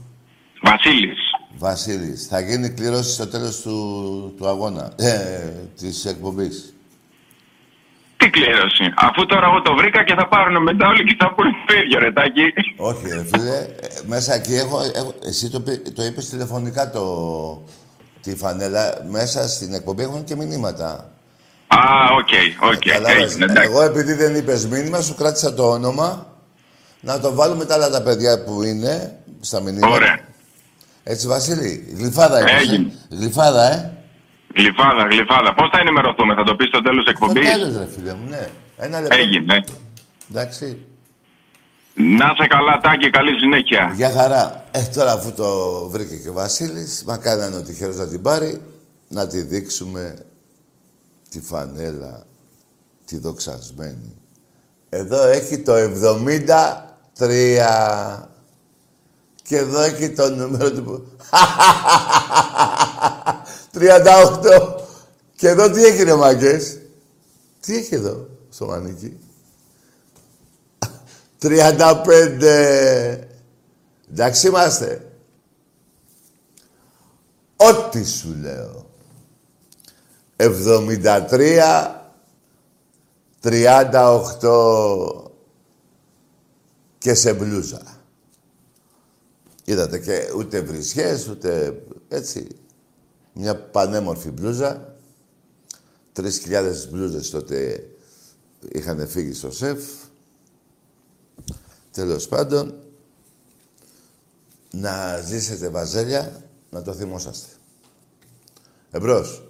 Βασίλης. Βασίλης. Θα γίνει κλήρωση στο τέλος του, του αγώνα. Ε, της εκπομπής. Τι κλήρωση. Αφού τώρα εγώ το βρήκα και θα πάρουν μετά όλοι και θα πούνε το ίδιο, ρε Τάκη. Όχι, ρε φίλε. Ε, μέσα εκεί έχω... έχω εσύ το, πει- το είπες τηλεφωνικά το, τη φανέλα. Μέσα στην εκπομπή έχουν και μηνύματα. Α, οκ, οκ. Κατάλαβες. έγινε, εντάξει. Εγώ επειδή δεν είπες μήνυμα, σου κράτησα το όνομα. Να το βάλουμε τα άλλα τα παιδιά που είναι στα μηνύματα. Ωραία. Έτσι, Βασίλη. Γλυφάδα είπες, ε. Έγινε. Γλυφάδα, ε. Γλυφάδα, γλυφάδα. Πώς θα ενημερωθούμε, θα το πεις στο τέλος εκπομπής; Στο τέλος, ρε φίλε μου, ναι. Ένα λεπτό. Έγινε. Εντάξει. Να σε καλά, Τάκη, καλή συνέχεια. Για χαρά. Ε, τώρα αφού το βρήκε και ο Βασίλης, μακάρι να είναι ο τυχερός να την πάρει, να τη δείξουμε τη φανέλα, τη δοξασμένη. Εδώ έχει το 73. Και εδώ έχει το νούμερο του... 38. Και εδώ τι έχει ρε μάγκες; Τι έχει εδώ στο μανίκι; 35. Εντάξει είμαστε. Ό,τι σου λέω. 73, 38 και σε μπλούζα. Είδατε και ούτε βρισιές, ούτε έτσι. Μια πανέμορφη μπλούζα. Τρεις χιλιάδες μπλούζες τότε είχαν φύγει στο σεφ. Τέλος πάντων, να ζήσετε βαζέλια, να το θυμόσαστε. Εμπρός.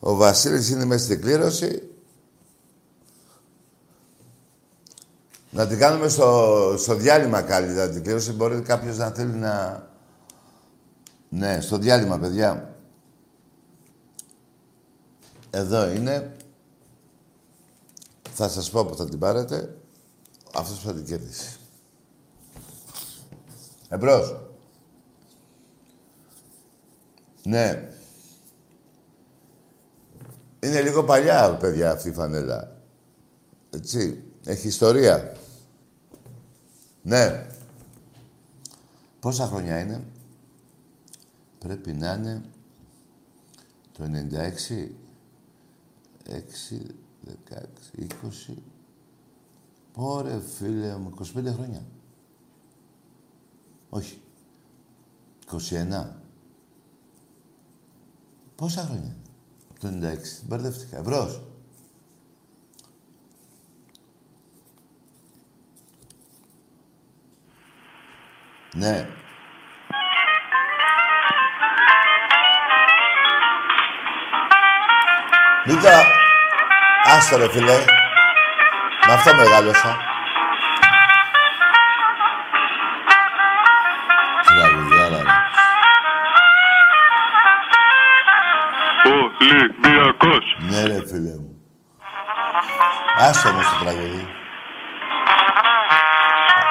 Ο Βασίλης είναι μέσα στην κλήρωση. Να την κάνουμε στο, στο διάλειμμα καλύτερα την κλήρωση. Μπορεί κάποιος να θέλει να... Ναι, στο διάλειμμα, παιδιά. Εδώ είναι. Θα σας πω που θα την πάρετε. Αυτός που θα την κερδίσει. Εμπρός. Ναι. Είναι λίγο παλιά, παιδιά, αυτή η φανέλα. Έτσι. Έχει ιστορία. Ναι. Πόσα χρόνια είναι; Πρέπει να είναι το 96, 6, 16, 20. Πόρε φίλε μου, 25 χρόνια. Όχι. 21. Πόσα χρόνια. Το 96. Μπερδεύτηκα. Εμπρός. Ναι. Μην το... Άστο ρε φίλε. Με αυτό μεγάλωσα. Τραγουδάρα, ρε. Ολυμπιακός. Ναι ρε φίλε μου. Άστο όμως το τραγουδί.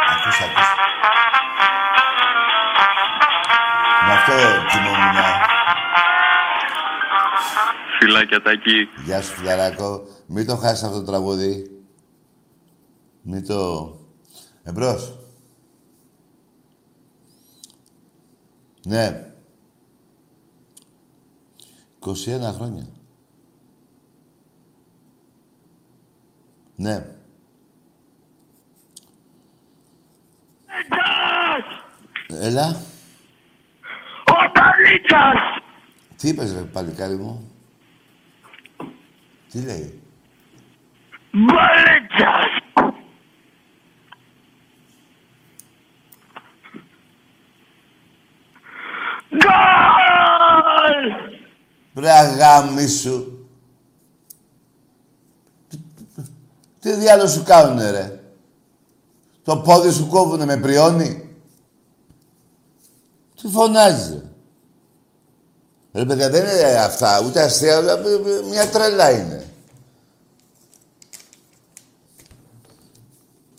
Α, Ακούς, ακούς. Με αυτό κοιμόμουν. Φιλάκια Τάκη. Γεια σου, φιλαράκο. Μην το χάσεις αυτό το τραγούδι. Μην το... Εμπρός. Ναι. 21 χρόνια. Ναι. Έλα. Ο Ταλίτσας! Τι είπες ρε παλικάρι μου; Τι λέει; Μπαλίτσας! Γκολ! Ρε αγάμι σου. Τι διάλογο σου κάνουνε ρε; Το πόδι σου κόβουνε με πριόνι; Τι φωνάζει ρε; Ρε παιδιά δεν είναι αυτά, ούτε αστεία, αλλά μια τρελά είναι.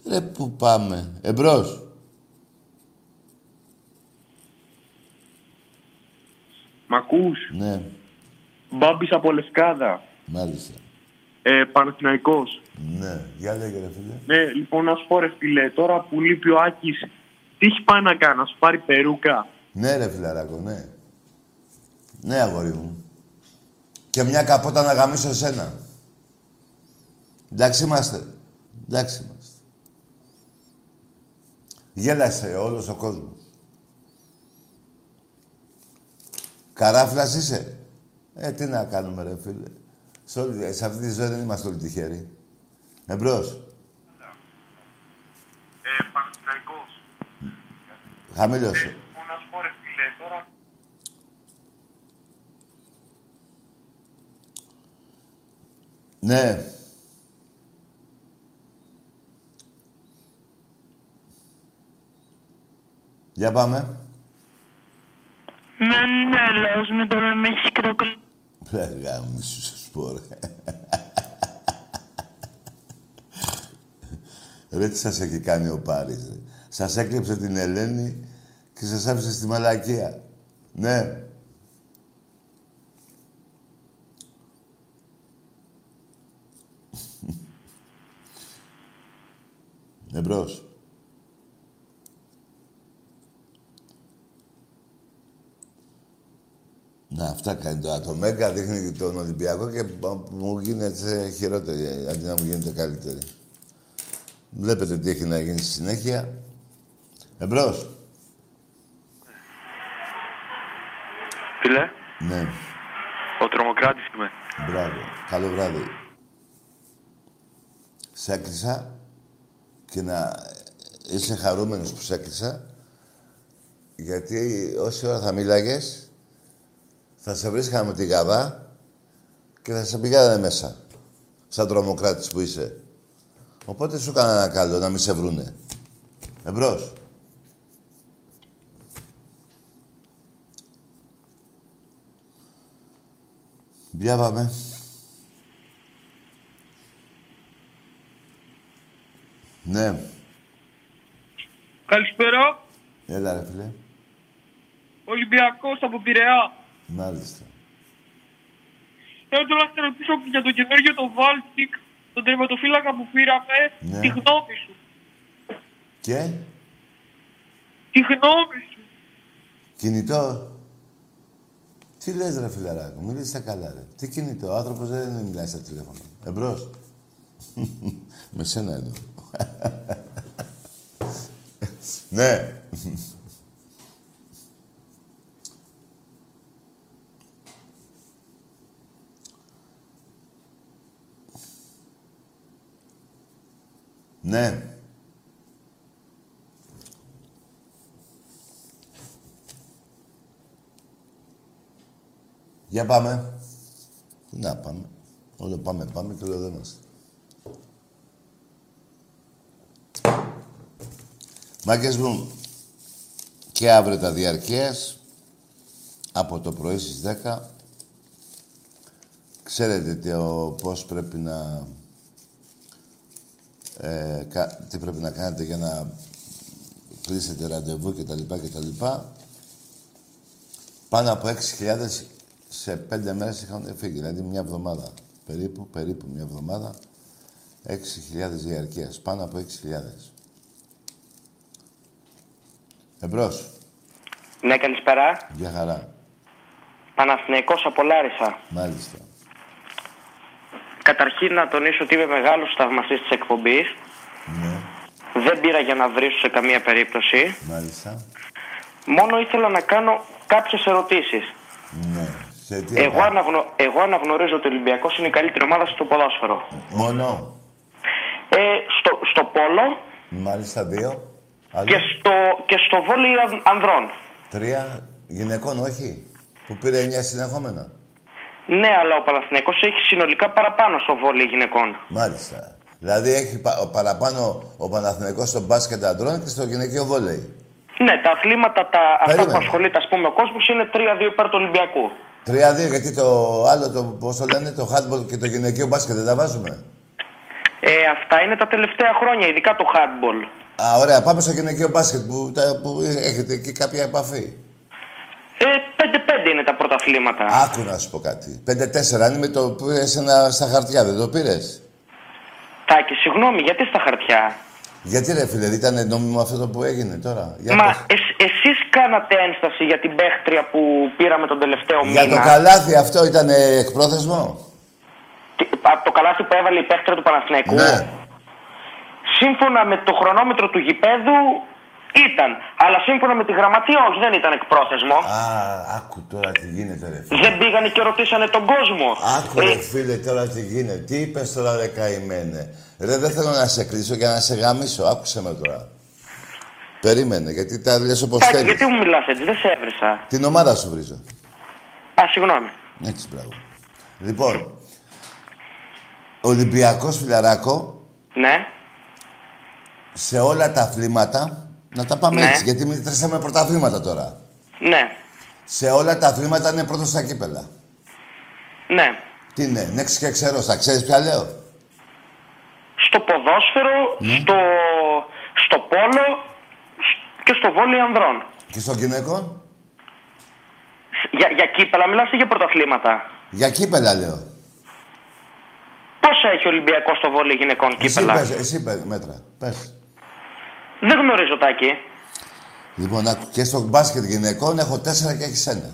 Ρε που πάμε. Εμπρός. Μ' ακούς; Ναι. Μπάμπης από Λευκάδα. Μάλιστα. Ε, Ναι. Για λέγε ρε φίλε. Ναι, λοιπόν να σου πω ρε τώρα που λείπει ο Άκης, τι έχει πάει να κάνει, να σου πάρει περούκα; Ναι ρε φιλαράκο, ναι. Ναι αγόρι μου. Και μια καπότα να γαμίσω εσένα. Εντάξει είμαστε. Εντάξει Γέλασε όλος ο κόσμος. Καράφλας είσαι. Ε, τι να κάνουμε ρε φίλε. Σε, όλη- σε αυτή τη ζωή δεν είμαστε όλοι τυχεροί. Εμπρός. Ε, Παναθηναϊκός. Χαμήλωσε. Λοιπόν, να σου πω ρε φίλε, τώρα... Ναι. Για πάμε. Μενέλος με το μεξικό Ρε γάμισου, σας πω, ρε. Ρε, τι σας έχει κάνει ο Πάρης, ρε. Σας έκλεψε την Ελένη και σας άφησε στη μαλακία. Ναι. Εμπρός. Να, αυτά κάνει τώρα. Το Μέγκα δείχνει τον Ολυμπιακό και μου γίνεται χειρότερη, αντί να μου γίνεται καλύτερη. Βλέπετε τι έχει να γίνει στη συνέχεια. Εμπρός. Φίλε, Ναι, ο τρομοκράτης είμαι. μπράβο. Καλό βράδυ. Σε έκλεισα και να είσαι χαρούμενος που σε έκλεισα γιατί όση ώρα θα μίλαγες θα σε βρίσκαμε τη γαβά και θα σε πηγαίνανε μέσα. Σαν τρομοκράτης που είσαι. Οπότε σου έκανα ένα καλό να μην σε βρούνε. Εμπρός. Για πάμε. Ναι. Καλησπέρα. Έλα ρε φίλε. Ολυμπιακός από Πειραιά. Μάλιστα. Θέλω τώρα να σε ρωτήσω για το καινούργιο το Βάλτικ, τον τερματοφύλακα που πήραμε, Ναι. τη γνώμη σου. Και; Τη γνώμη σου. κινητό. Τι λες ρε φιλαράκο, μιλήσεις τα καλά ρε. Τι κινητό, ο άνθρωπος δεν μιλάει στα τηλέφωνα. Εμπρός. Με σένα εννοώ. ναι. Ναι. Για πάμε. Πού να πάμε. Όλο πάμε, πάμε και όλο δεν είμαστε. Μάγκες μου, και αύριο τα διαρκείας, από το πρωί στις 10. Ξέρετε τι, ο, πώς πρέπει να... Ε, κα- τι πρέπει να κάνετε για να κλείσετε ραντεβού και τα λοιπά και τα λοιπά. Πάνω από 6.000 σε πέντε μέρες είχαν φύγει, δηλαδή μια εβδομάδα. Περίπου, περίπου μια εβδομάδα. 6.000 διαρκείας, πάνω από 6.000. Εμπρός, Ναι, καλησπέρα. για χαρά. Παναθηναϊκός από Λάρισα. Μάλιστα. Καταρχήν να τονίσω ότι είμαι μεγάλος θαυμαστής της εκπομπής. Ναι, Δεν πήρα για να βρίσω σε καμία περίπτωση. μάλιστα. Μόνο ήθελα να κάνω κάποιες ερωτήσεις. Ναι. Σε τι Εγώ, έκανα. αναγνω... Εγώ αναγνωρίζω ότι ο Ολυμπιακός είναι η καλύτερη ομάδα στο ποδόσφαιρο. Μόνο; Ε, στο, στο πόλο Μάλιστα δύο. Άλλο. και στο, και στο βόλεϊ αν- ανδρών. Τρία γυναικών, όχι. Που πήρε εννιά συνεχόμενα. Ναι, αλλά ο Παναθηναϊκός έχει συνολικά παραπάνω στο βόλεϊ γυναικών. Μάλιστα. Δηλαδή έχει πα- παραπάνω ο Παναθηναϊκός στο μπάσκετ αντρών και στο γυναικείο βόλεϊ. Ναι, τα αθλήματα τα, αυτά Περίμενε. που ασχολείται ας πούμε, ο κόσμος είναι 3-2 υπέρ του Ολυμπιακού. Τρία-δύο, γιατί το άλλο, το, πώς το λένε, το handball και το γυναικείο μπάσκετ δεν τα βάζουμε; Ε, αυτά είναι τα τελευταία χρόνια, ειδικά το hardball. Α, ωραία, πάμε στο γυναικείο μπάσκετ που, τα, που έχετε εκεί κάποια επαφή; Ε, 5-5 είναι τα πρωταθλήματα. Άκου να σου πω κάτι. 5-4, αν είμαι το πήρες στα χαρτιά, δεν το πήρες; Τάκη, συγγνώμη, γιατί στα χαρτιά; Γιατί ρε φίλε, δεν ήταν νόμιμο αυτό που έγινε τώρα; Για, Μα το, εσ, εσείς κάνατε ένσταση για την παίχτρια που πήραμε τον τελευταίο για μήνα; το καλάθι αυτό ήταν εκπρόθεσμο; Τι- από το καλάθι που έβαλε η παίχτρια του Παναθηναϊκού; Ναι. Σύμφωνα με το χρονόμετρο του γηπέδου ήταν. Αλλά σύμφωνα με τη γραμματεία όχι, δεν ήταν εκπρόθεσμο. Α, άκου τώρα τι γίνεται ρε φίλε. Δεν πήγανε και ρωτήσανε τον κόσμο. Άκου ρε φίλε τώρα τι γίνεται. Τι είπες τώρα ρε καημένε. Ρε δεν θέλω να σε κλείσω και να σε γαμίσω. Άκουσε με τώρα. Περίμενε γιατί τα λες όπως Τάκη, θέλεις. γιατί μου μιλάς έτσι, δεν σε έβρισα. Την ομάδα σου βρίζω. Α, συγγνώμη. Έτσι, μπράβο. Λοιπόν, Ολυμπιακός φιλαράκο Ναι. σε όλα τα αθλήματα, να τα πάμε Ναι. έτσι, γιατί μην τρέσαμε πρωταθλήματα τώρα. Ναι. Σε όλα τα αθλήματα είναι πρώτος στα κύπελα. Ναι. Τι είναι, νέξι και ξέρω, θα ξέρεις ποια λέω; Στο ποδόσφαιρο, Ναι. στο, στο πόλο σ- και στο βόλιο ανδρών. Και στον γυναικών, Για, για κύπελα μιλάς ή για πρωταθλήματα; για κύπελα λέω. Πόσα έχει ο Ολυμπιακός στο βόλιο γυναικών Εσύ κύπελα; πες, εσύ πες, μέτρα, πες. Δεν γνωρίζω, Τάκη. Λοιπόν, άκου, και στο μπάσκετ γυναικών έχω τέσσερα και έχεις ένα.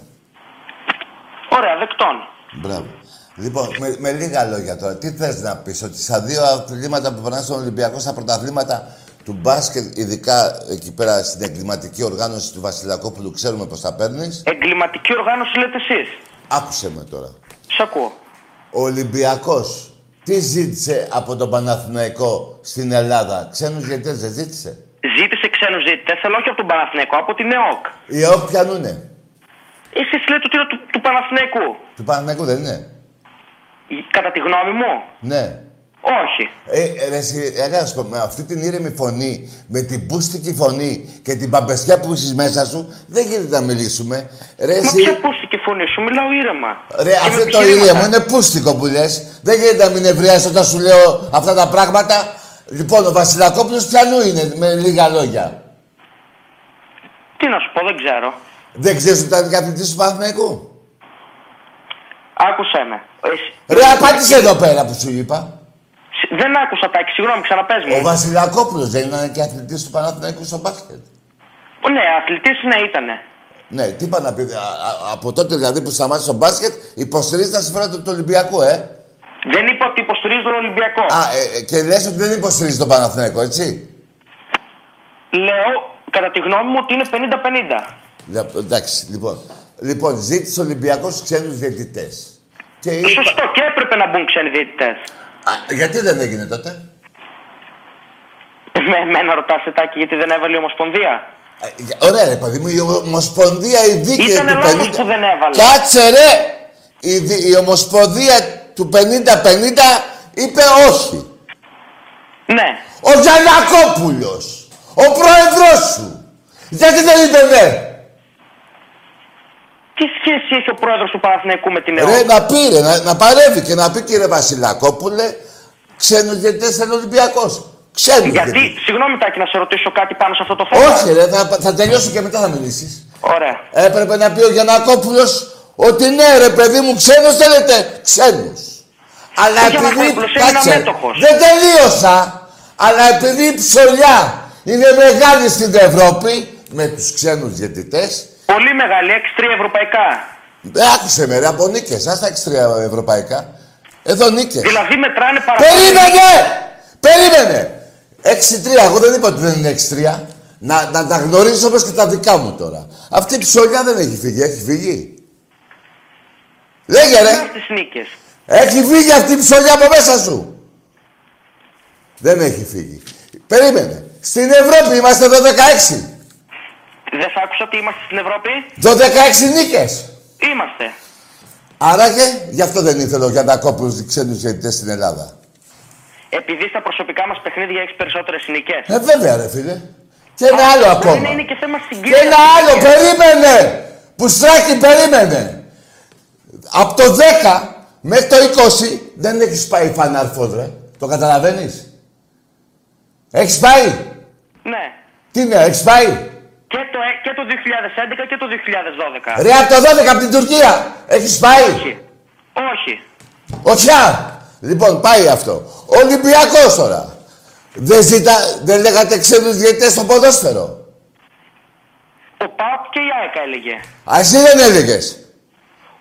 Ωραία, δεκτών. Μπράβο. Λοιπόν, με, με λίγα λόγια τώρα, τι θες να πεις, ότι στα δύο αθλήματα που περνάνε στον Ολυμπιακό, στα πρωταθλήματα του μπάσκετ, ειδικά εκεί πέρα στην εγκληματική οργάνωση του Βασιλακόπουλου, ξέρουμε πώς τα παίρνεις; Εγκληματική οργάνωση λέτε εσείς; Άκουσε με τώρα. Σ' ακούω. Ο Ολυμπιακός τι ζήτησε από τον Παναθηναϊκό στην Ελλάδα; Ξένους διαιτητές δεν ζήτησε; Ζήτησε ξένου ζήτητες, αλλά όχι από τον Παναθηναϊκό, από την ΕΟΚ. Οι ΕΟΚ πιανούνε. Εσείς λέτε ότι είναι του, του Παναθηναϊκού. Του Παναθηναϊκού δεν είναι; Κατά τη γνώμη μου, Ναι. όχι. Ε, ρε, εσύ, ε, να σου πω, με αυτή την ήρεμη φωνή, με την πούστικη φωνή και την παμπεσιά που έχεις μέσα σου, δεν γίνεται να μιλήσουμε. Ρε, Μα εσύ, ποια πούστηκε φωνή σου, μιλάω ήρεμα. ρε Και με αυτό το επιχειρήματα. ήρεμο είναι πούστικο που λες. Δεν γίνεται να μην ευριάσει όταν σου λέω αυτά τα πράγματα. Λοιπόν, ο Βασιλακόπουλος πιανού είναι, με λίγα λόγια; Τι να σου πω, δεν ξέρω. Δεν ξέρεις ότι ήταν καθηγητής του Παναθηναϊκού. Άκουσέ με. Εσύ- Ρε, απάντησε εδώ πέρα που σου είπα. Σ- Δεν άκουσα, Τάκη, συγγνώμη, ξαναπες μου. Ο Βασιλακόπουλος δεν ήταν και αθλητής του Παναθηναϊκού στο μπάσκετ. Ναι, αθλητής ναι ήτανε. Ναι, τι είπα να πει. α- α- από τότε δηλαδή που σταμάτησε το μπάσκετ, υποστηρίζεις τα συμφέροντα του Ολυμπιακού, ε; Δεν είπα ότι υποστηρίζει τον Ολυμπιακό. Α, ε, ε, και λες ότι δεν υποστηρίζει τον Παναθηναϊκό, έτσι; Λέω, κατά τη γνώμη μου, ότι είναι 50-50. Λε- Εντάξει, λοιπόν. Λοιπόν, ζήτησε ο Ολυμπιακός ξένους διαιτητές. Και είπα... Σωστό, και έπρεπε να μπουν ξένοι διαιτητές. Α, γιατί δεν έγινε τότε; Με εμένα ρωτάς, Τάκη, γιατί δεν έβαλε η Ομοσπονδία; Ε, για- Ωραία, ρε παιδί μου, η Ομοσπονδία η δίκαιη Ήτανε του λόγος 50. που δεν έβαλε. Κάτσε ρε! Η, δι- η Ομοσπονδία του 50-50 είπε όχι. Ναι. Ο Γιαννακόπουλος, ο πρόεδρος σου. Γιατί δεν είπε ναι. Τι σχέση έχει ο πρόεδρος του Παναθηναϊκού με την ΕΟΚ; Ρε, να πει ρε, να, να παρεύει και να πει κύριε Βασιλακόπουλε, ξένους διαιτητές θέλει ο Ολυμπιακός. Ξένους Γιατί, διαιτητές. συγγνώμη Τάκη, να σε ρωτήσω κάτι πάνω σε αυτό το θέμα. Όχι ρε, θα, θα τελειώσω και μετά θα μιλήσεις. Ωραία. Έπρεπε να πει ο Γιαννακόπουλος ότι ναι ρε παιδί μου ξένους θέλετε. Ξένους. Αλλά Ο επειδή... Γιαννακόπουλος έμεινε Κάτσε, αμέτωχος. δεν τελείωσα. Αλλά επειδή η ψωλιά είναι μεγάλη στην Ευρώπη με τους ξένους διαιτητές, Πολύ μεγάλη, 6-3 ευρωπαϊκά. δεν άκουσε με ρε από νίκες. Ας τα εξτρία ευρωπαϊκά. Εδώ νίκες. Δηλαδή μετράνε παραπάνω. Περίμενε! Περίμενε! 6-3, εγώ δεν είπα ότι δεν είναι 6-3. Να, να τα γνωρίζω όπως και τα δικά μου τώρα. Αυτή η ψωλιά δεν έχει φύγει, έχει φύγει. Λέγε ρε! Στις νίκες; Έχει φύγει αυτή η ψωλιά από μέσα σου. Δεν έχει φύγει. Περίμενε. Στην Ευρώπη είμαστε 12-6. Δεν σ' άκουσα ότι είμαστε στην Ευρώπη; 12-6 νίκες. Είμαστε. Άρα και γι' αυτό δεν ήθελε ο Γιαννακόπουλος ξένους διαιτητές στην Ελλάδα. Επειδή στα προσωπικά μας παιχνίδια έχεις περισσότερες νίκες. Ε, βέβαια ρε φίλε. Και ένα άλλο Δεν ακόμα. είναι και θέμα Και συγκύρια. ένα άλλο, περίμενε! Που στράκι, περίμενε! Από το 10 μέχρι το 20 δεν έχεις πάει φανάρφος, ρε. Το καταλαβαίνεις; Έχεις πάει; Ναι. Τι είναι, έχεις πάει; Και το ε- και το 2011 και το 2012. Ρε, από το 12 από την Τουρκία. Έχεις πάει; Όχι. Όχι. α. Λοιπόν, πάει αυτό. Ολυμπιακός τώρα. Δεν, ζήτα, δεν λέγατε ξένους διαιτητές στο ποδόσφαιρο. Ο ΠΑΟΚ και η ΑΕΚ έλεγε. Α, εσύ δεν έλεγες.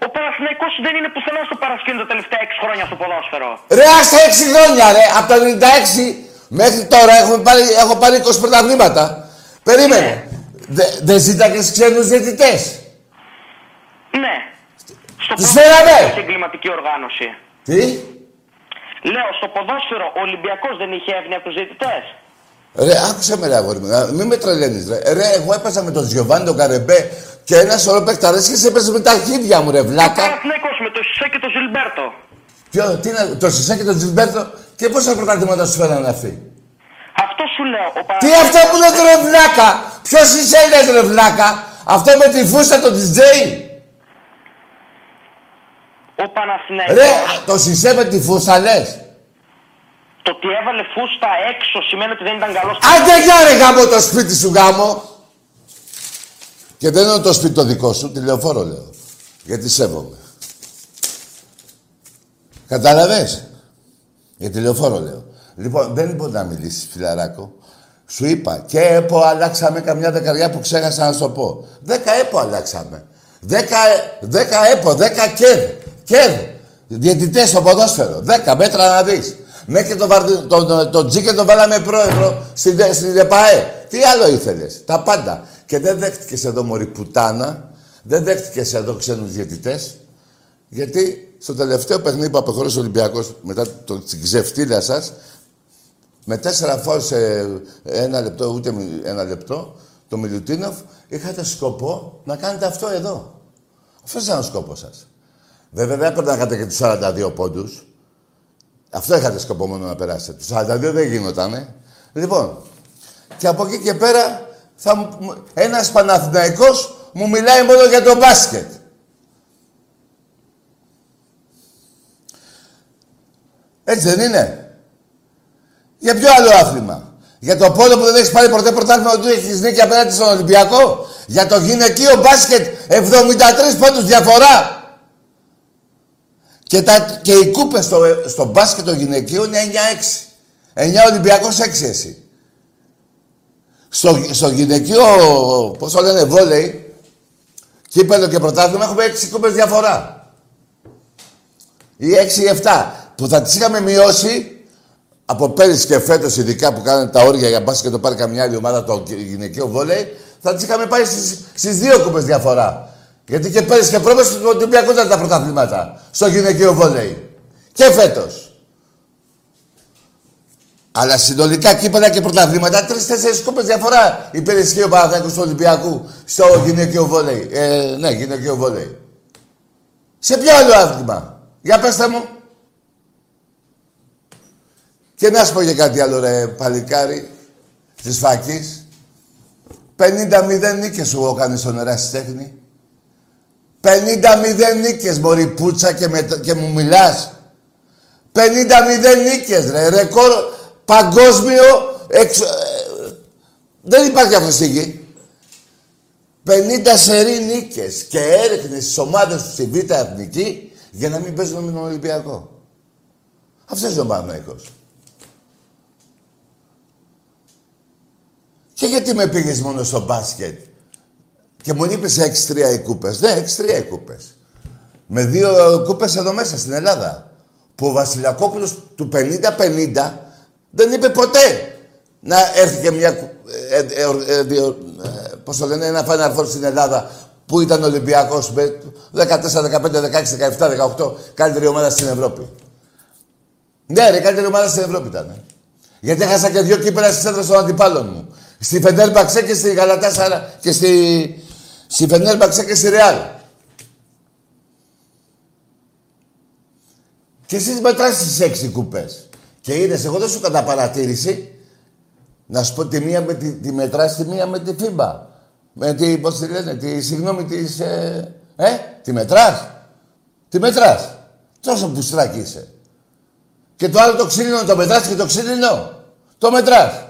Ο Παναθηναϊκός δεν είναι πουθενά στο παρασκήνιο τα τελευταία 6 χρόνια στο ποδόσφαιρο. Ρε, άστα 6 χρόνια, ρε. Από το 96 μέχρι τώρα έχουμε πάρει, έχω πάρει 20 πρωταθλήματα. Περίμενε. Δε- Δεν ζήτακες ξένους διαιτητές; Ναι. Στο Τους ποδόσφαιρο φέραμε. είχε εγκληματική οργάνωση. Τι; Λέω, στο ποδόσφαιρο ο Ολυμπιακός δεν είχε εύνοια από τους διαιτητές; Ρε, άκουσε με ρε αγόρι μου. να- Μην με τρελαίνεις, ρε. Ρε, εγώ έπαιζα με τον Τζιοβάνι, τον Καρεμπέ και ένας σωρό παιχταρές και σε έπαιζε με τα αρχίδια μου, ρε βλάκα. Παναθηναϊκός με το Σισέ και το Ζιλμπέρτο. Ποιο, τι είναι, το Σισέ και τον Τζιλμπέρτο και πόσα πρωταθλήματα σου φέρανε αυτοί; Αυτό σου λέω. Ο Τι αυτό που λέτε ρε βλάκα; Ποιος είσαι λες ρε βλάκα; Αυτό με τη φούστα το DJ. Ο Παναθηναϊκός, Ρε, το Σισέ με τη φούστα λες; Το ότι έβαλε φούστα έξω σημαίνει ότι δεν ήταν καλός. Άντε για ρε γάμο το σπίτι σου γάμο. Και δεν είναι το σπίτι το δικό σου, τηλεοφόρο λέω. Γιατί σέβομαι. Κατάλαβες; Για τηλεοφόρο λέω. Λοιπόν, δεν μπορεί να μιλήσεις, φιλαράκο. Σου είπα, και έπο αλλάξαμε καμιά δεκαριά που ξέχασα να σου το πω. Δέκα έπο αλλάξαμε. Δέκα, δέκα έπο, δέκα κέρ. Κέρ. Διαιτητές στο ποδόσφαιρο. Δέκα μέτρα να δεις. Μέχρι και τον το, το, το, το Τζίκε τον βάλαμε πρόεδρο στην, Δε- στην ΔΕΠΑΕ. Τι άλλο ήθελες; Τα πάντα. Και δεν δέχτηκες εδώ μωρή πουτάνα. Δεν δέχτηκες εδώ ξένους διαιτητές. Γιατί στο τελευταίο παιχνίδι που απεχώρησε ο Ολυμπιακός μετά το, την ξεφτύλα σας, με τέσσερα φόρ σε ένα λεπτό, ούτε μι- ένα λεπτό, το Μιλουτίνοφ, είχατε σκοπό να κάνετε αυτό εδώ. Αυτό ήταν ο σκόπος σας. Βέβαια δεν έπρεπε να κάνετε και τους 42 πόντους. Αυτό είχατε σκοπό μόνο να περάσετε. Τους 42 δεν γινότανε. Λοιπόν, και από εκεί και πέρα, θα, μου- μου- ένας Παναθηναϊκός μου μιλάει μόνο για το μπάσκετ. Έτσι δεν είναι; Για ποιο άλλο άθλημα; Για το πόλο που δεν έχεις πάρει ποτέ πρωτάθλημα ότι έχεις νίκη απέναντι στον Ολυμπιακό; Για το γυναικείο μπάσκετ 73 πόντους διαφορά. Και, τα, και οι κούπες στο, στο μπάσκετ το γυναικείο είναι 9-6. 9 Ολυμπιακός 6 εσύ. Στο, στο γυναικείο, πώς το λένε, βόλεϊ, κύπελο και πρωτάθλημα έχουμε 6 κούπες διαφορά. Ή 6 ή 7. Που θα τις είχαμε μειώσει από πέρυσι και φέτος, ειδικά που κάνανε τα όρια για μπάσκετ και το πάρει καμιά άλλη ομάδα το γυναικείο βόλεϊ, θα τις είχαμε πάει στις, στις δύο κούπες διαφορά. Γιατί και πέρυσι και πρόπερσι του Ολυμπιακού ήταν τα πρωταθλήματα στο γυναικείο βόλεϊ. Και φέτος. Αλλά συνολικά κύπελα και πρωταθλήματα, τρει-τέσσερι κούπε διαφορά υπηρεσία ο Παναθηναϊκός του Ολυμπιακού στο γυναικείο βόλεϊ. Ε, ναι, γυναικείο βόλεϊ. Σε ποιο άλλο άθλημα; Για πέστε μου. Και να σου πω και κάτι άλλο, ρε παλικάρι, της φακής. 50-0 νίκες σου έκανε στον ερασιτέχνη. 50-0 νίκες, μωρή πούτσα και, με, και μου μιλάς. 50-0 νίκες, ρε. Ρεκόρ παγκόσμιο έξω... ε, δεν υπάρχει αυτό στη γη. 50 σερή νίκες και έριχνες στις ομάδες τους στη Β' Εθνική για να μην παίζουν με τον Ολυμπιακό. Αυτός είναι ο Παναθηναϊκός. Και γιατί με πήγες μόνο στο μπάσκετ; Και μου είπες 6-3 οι κούπες. Ναι, 6-3 οι κούπες. Με δύο κούπες εδώ μέσα στην Ελλάδα. Που ο Βασιλιακόπουλος του 50-50 δεν είπε ποτέ να έρθει και μια... Ε, ε, ε, ε, δύο, ε, πώς το λένε, ένα Final Four στην Ελλάδα που ήταν Ολυμπιακός με 14, 15, 16, 17, 18 καλύτερη ομάδα στην Ευρώπη. Ναι, ρε, καλύτερη ομάδα στην Ευρώπη ήταν. ε. Γιατί έχασα και δύο κύπελα στις έδρες των αντιπάλων μου. Στη Φενέρμπαξε και στη Γαλατάσαρα και στη, στη Φενέρμπαξε και στη Ρεάλ. Και εσείς μετράς τις έξι κούπες. Και είδες, εγώ δεν σου κατά παρατήρηση. Να σου πω τη μία με τη, τη μετράς, τη μία με τη φίμπα. Με τη, πώς τη λένε, τη, συγγνώμη, της, ε, ε, τη μετράς. Τη μετράς. Τόσο πουστράκι είσαι. Και το άλλο το ξύλινο το μετράς και το ξύλινο. Το μετράς.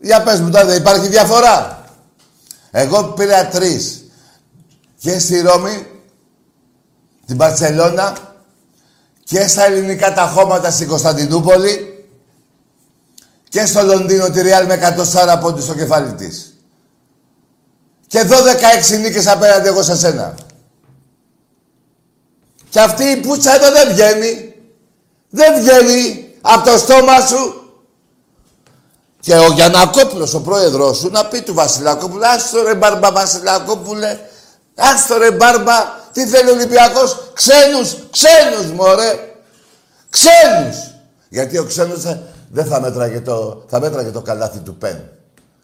Για πες μου τώρα, υπάρχει διαφορά. Εγώ πήρα τρεις. Και στη Ρώμη, την Παρσελώνα και στα ελληνικά τα χώματα στην Κωνσταντινούπολη και στο Λονδίνο τη Ριάλ με 104 πόντους στο κεφάλι της. Και 12-16 νίκες απέναντι εγώ σε σένα. Και αυτή η πουτσα εδώ δεν βγαίνει. Δεν βγαίνει από το στόμα σου. Και ο Γιανακόπουλος, ο πρόεδρος σου, να πει του Βασιλακόπουλου, άστο ρε μπάρμπα Βασιλακόπουλε, άστο ρε μπάρμπα, τι θέλει ο Ολυμπιακός, ξένους, ξένους μωρέ, ξένους. Γιατί ο ξένος θα- δεν θα μέτραγε το, θα μέτραγε το καλάθι του Πεν.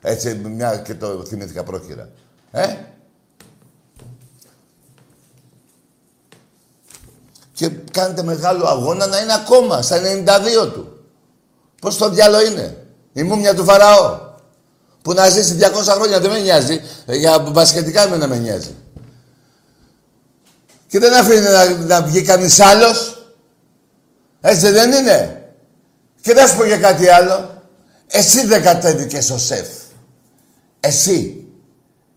Έτσι, μια και το θυμήθηκα πρόχειρα. Ε; Και κάνετε μεγάλο αγώνα να είναι ακόμα στα 92 του. Πώς το διάλο είναι; Η μούμια του Φαραώ. Που να ζήσει 200 χρόνια δεν με νοιάζει. Ε, Για μπασκετικά με να με νοιάζει. Και δεν αφήνει να, να βγει κανείς άλλος. Έτσι δεν είναι. Και να σου πω και κάτι άλλο. Εσύ δεν κατέβηκες ο σεφ. Εσύ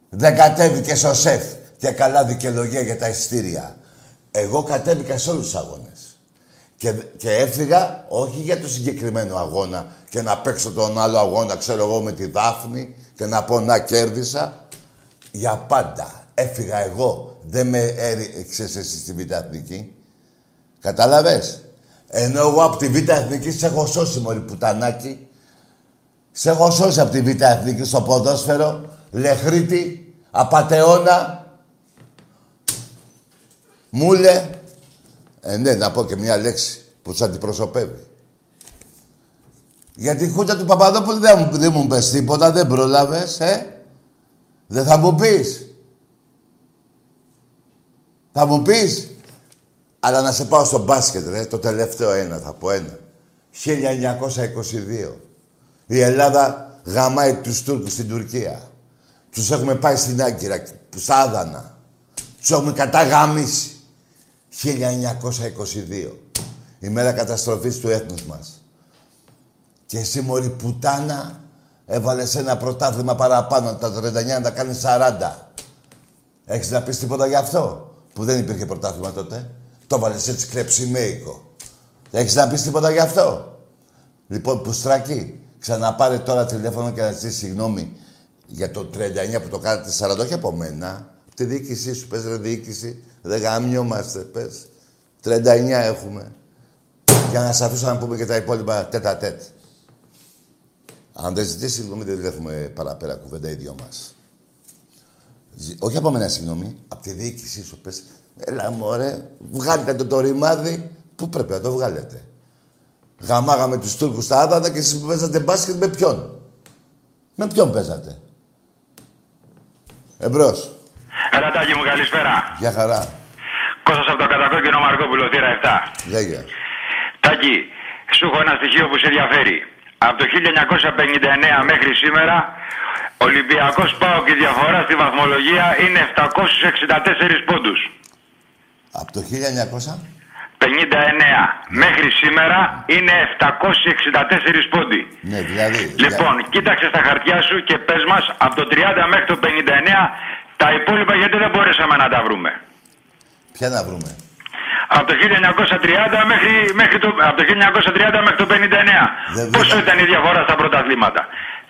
δεν κατέβηκες ο σεφ και καλά δικαιολογία για τα ειστήρια. Εγώ κατέβηκα σε όλους τους αγώνες. Και, και έφυγα όχι για το συγκεκριμένο αγώνα και να παίξω τον άλλο αγώνα, ξέρω εγώ, με τη Δάφνη και να πω να κέρδισα. Για πάντα. Έφυγα εγώ. Δεν με έριξες εσύ στη Β' Εθνική. Κατάλαβες; Ενώ εγώ από τη Β' Εθνική σε έχω σώσει, μωρή πουτανάκι. Σε έχω σώσει από τη Β' Εθνική στο ποδόσφαιρο. Λεχρίτη, απατεώνα. Μούλε. Ε, ναι, να πω και μια λέξη που τους αντιπροσωπεύει. Για τη χούτα του Παπαδόπουλου δεν μου, δεν μου πες τίποτα, δεν πρόλαβες, ε; Δεν θα μου πεις. Θα μου πεις. Αλλά να σε πάω στο μπάσκετ, ρε. Το τελευταίο ένα, θα πω ένα. 1922. Η Ελλάδα γαμάει τους Τούρκους στην Τουρκία. Τους έχουμε πάει στην Άγκυρα, στα Άδανα. Τους έχουμε καταγαμίσει. 1922. Η μέρα καταστροφής του έθνους μας. Και εσύ μωρή πουτάνα έβαλες ένα πρωτάθλημα παραπάνω τα 39 να τα κάνεις 40. Έχεις να πεις τίποτα γι' αυτό που δεν υπήρχε πρωτάθλημα τότε; Το βάλες έτσι κλεψιμέικο. Έχεις να πεις τίποτα γι' αυτό; Λοιπόν, Πουστράκη, ξαναπάρε τώρα τηλέφωνο και να ζητήσεις συγγνώμη για το 39 που το κάνατε 40, όχι από μένα. Από τη διοίκησή σου, πες ρε διοίκηση. Δεν γαμιόμαστε, πες. 39 έχουμε. Για να σε αφήσω να πούμε και τα υπόλοιπα τέτα τέτ. Αν δεν ζητήσει συγγνώμη, δεν έχουμε παραπέρα κουβέντα οι δυο μας. Ζη- Όχι από μένα, συγγνώμη. Από τη διοίκησή σου πες. Έλα μωρέ, βγάλετε το το ρημάδι. Πού πρέπει να το βγάλετε. Γαμάγαμε τους Τούρκους στα άδατα και εσείς που παίζατε μπάσκετ με ποιον; Με ποιον παίζατε; Εμπρός. Έλα Τάκη μου, καλησπέρα. Γεια χαρά. Κώστας από το κατακόκκινο Μαρκόπουλο, θύρα 7. Γεια γεια. Τάκη, σου έχω ένα στοιχείο που σε ενδιαφέρει. Από το 1959 μέχρι σήμερα, Ολυμπιακός ΠΑΟΚ η διαφορά στη βαθμολογία είναι 764 πόντους. Από το 1900. 59 μέχρι σήμερα είναι 764 πόντι. Ναι, δηλαδή. Λοιπόν, κοίταξε στα χαρτιά σου και πες μας από το 30 μέχρι το 59 τα υπόλοιπα γιατί δεν μπορέσαμε να τα βρούμε; Ποια να βρούμε; Από το 1930 μέχρι, μέχρι το, από το 1930 μέχρι το 59. Δεν Πόσο ήταν η διαφορά στα πρωταθλήματα.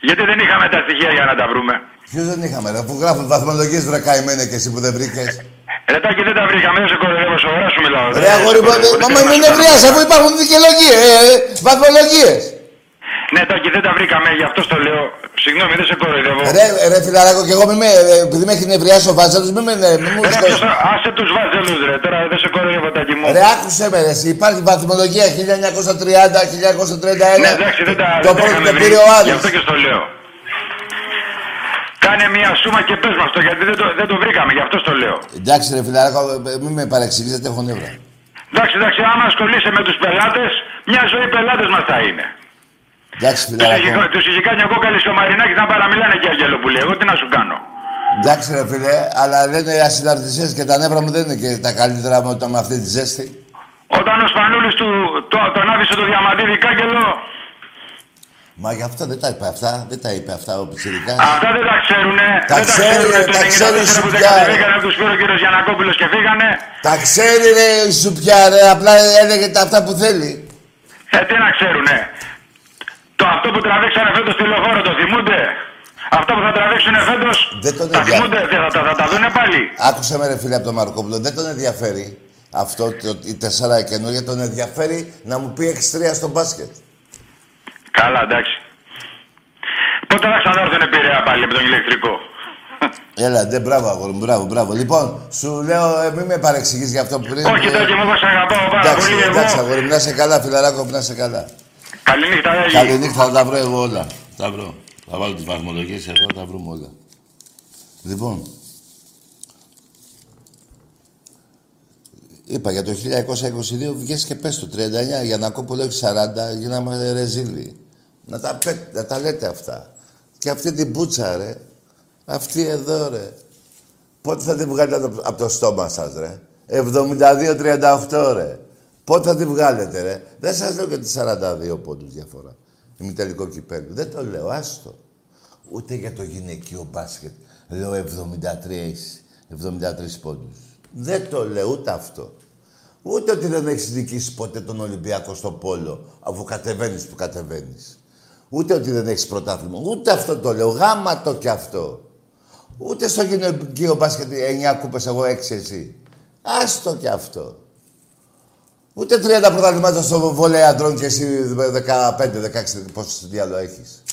Γιατί δεν είχαμε τα στοιχεία για να τα βρούμε. Ποιος δεν είχαμε, ρε, αφού γράφουν βαθμολογίες βρε καημένε και εσύ που δεν βρήκες. Ρετάκι δεν τα βρήκαμε, δεν σε κοροϊδεύω σοβαρά σου μιλάω. Ρε αγόρι μου, ε, μα μην νευριάς, αφού υπάρχουν δικαιολογίες, ε, βαθμολογίες. Ναι, Τάκη, δεν τα βρήκαμε, γι' αυτό στο λέω. Συγγνώμη, δεν σε κοροϊδεύω. Ρε, ρε φιλαράκο, και εγώ μη με, ε, επειδή με έχει νευριάσει ο Βάζελος, μη με, ναι, μη μου Ρε, σκοτώσεις. ποιος θα- άσε τους βάζελους, ρε. Τώρα δεν σε κοροϊδεύω, Τάκη μου. Ρε, άκουσε με, ρε, εσύ, υπάρχει βαθμολογία 1930, 1931. Ναι, εντάξει, δεν τα, Το δεν τα πρώτο είχαμε το βρει. πήρε ο Γι' Άδης. αυτό και στο λέω. Κάνε μια σούμα και πες μας το, γιατί δεν το, δεν το βρήκαμε, γι' αυτό στο λέω. Εντάξει, ρε φιλαράκο, ε, μη με παρεξηγήσετε, έχω νεύρα. Εντάξει, εντάξει, άμα ασχολείσαι με τους πελάτες, μια ζωή πελάτες μας θα είναι. Εντάξει, Τους έχει, φιλαράκο. τους έχει κάνει ο κόκαλης και ο Μαρινάκης να παραμιλάνε και Αγγελοπούλη. Εγώ τι να σου κάνω. Εντάξει, ρε φίλε, αλλά λένε οι ασυναρτησίες και τα νεύρα μου δεν είναι και τα καλύτερα με, το- με αυτή τη ζέστη. Όταν ο Σπανούλης του, το, τον άφησε το διαμαντίδη κάγκελο, Μα γι' αυτό δεν τα είπε αυτά, δεν τα είπε αυτά ο Πιτσιρικάς. Αυτά δεν τα ξέρουνε. Τα δεν ξέρει, τα ρε, ξέρουνε. τα Το ξέρει 94 που δεν σουπιά, ρε. κατεβήκανε από τους πήρε ο κύριος Γιανακόπουλος και φύγανε. Τα ξέρει ρε η Σουπιά ρε, απλά έλεγε τα αυτά που θέλει. Ε, τι να ξέρουνε. Το αυτό που τραβήξανε φέτος στη λεωφόρο το θυμούνται; Αυτό που θα τραβήξουνε φέτος Δεν τον τα ενδια- θυμούνται. Θα, θα, θα, τα δούνε πάλι; Άκουσε με ρε φίλε από τον Μαρκόπουλο, δεν τον ενδιαφέρει αυτό το, η τεσσάρα καινούργια, τον ενδιαφέρει να μου πει 6-3 στο μπάσκετ. Καλά, εντάξει. Πότε θα ξανάρθουνε πειραιά πάλι από τον ηλεκτρικό; Έλα, ντε, μπράβο, αγόρι μου, μπράβο, μπράβο. Λοιπόν, σου λέω, ε, μην με παρεξηγείς για αυτό που πριν. Όχι, ε, τότε μου σε αγαπάω πάρα εντάξει, πολύ εντάξει, εγώ. αγόρι μου, να είσαι καλά, φιλαράκο μου, να είσαι καλά. Καληνύχτα, Άγιοι. Καληνύχτα, θα τα βρω εγώ όλα. Τα βρω. Θα βάλω τις βαθμολογίες εδώ, θα βρούμε όλα. Λοιπόν, είπα για το 1922 βγες και πες το 39, για να κόpo λέω 40, γίναμε ρεζίλοι. Να τα, πέ, να τα λέτε αυτά. Και αυτή την πούτσα, ρε. Αυτή εδώ, ρε. Πότε θα την βγάλετε από, από το στόμα σας, ρε. 72-38, ρε. Πότε θα την βγάλετε, ρε; Δεν σας λέω και τις 42 πόντους διαφορά. Ημιτελικό κυπέλου. Δεν το λέω, άστο. Ούτε για το γυναικείο μπάσκετ. Λέω 73, 73 πόντους. Δεν το λέω ούτε αυτό. Ούτε ότι δεν έχεις νικήσει ποτέ τον Ολυμπιακό στο πόλο, αφού κατεβαίνεις που κατεβαίνεις. Ούτε ότι δεν έχεις πρωτάθλημα. Ούτε αυτό το λέω. Γάμα το κι αυτό. Ούτε στο γυναικείο μπάσκετ 9 κούπες, εγώ 6 εσύ. Άστο κι αυτό. Ούτε 30 πρωταθλήματα στο βολέι αντρών και εσύ 15-16 πόσο διάλογο έχεις.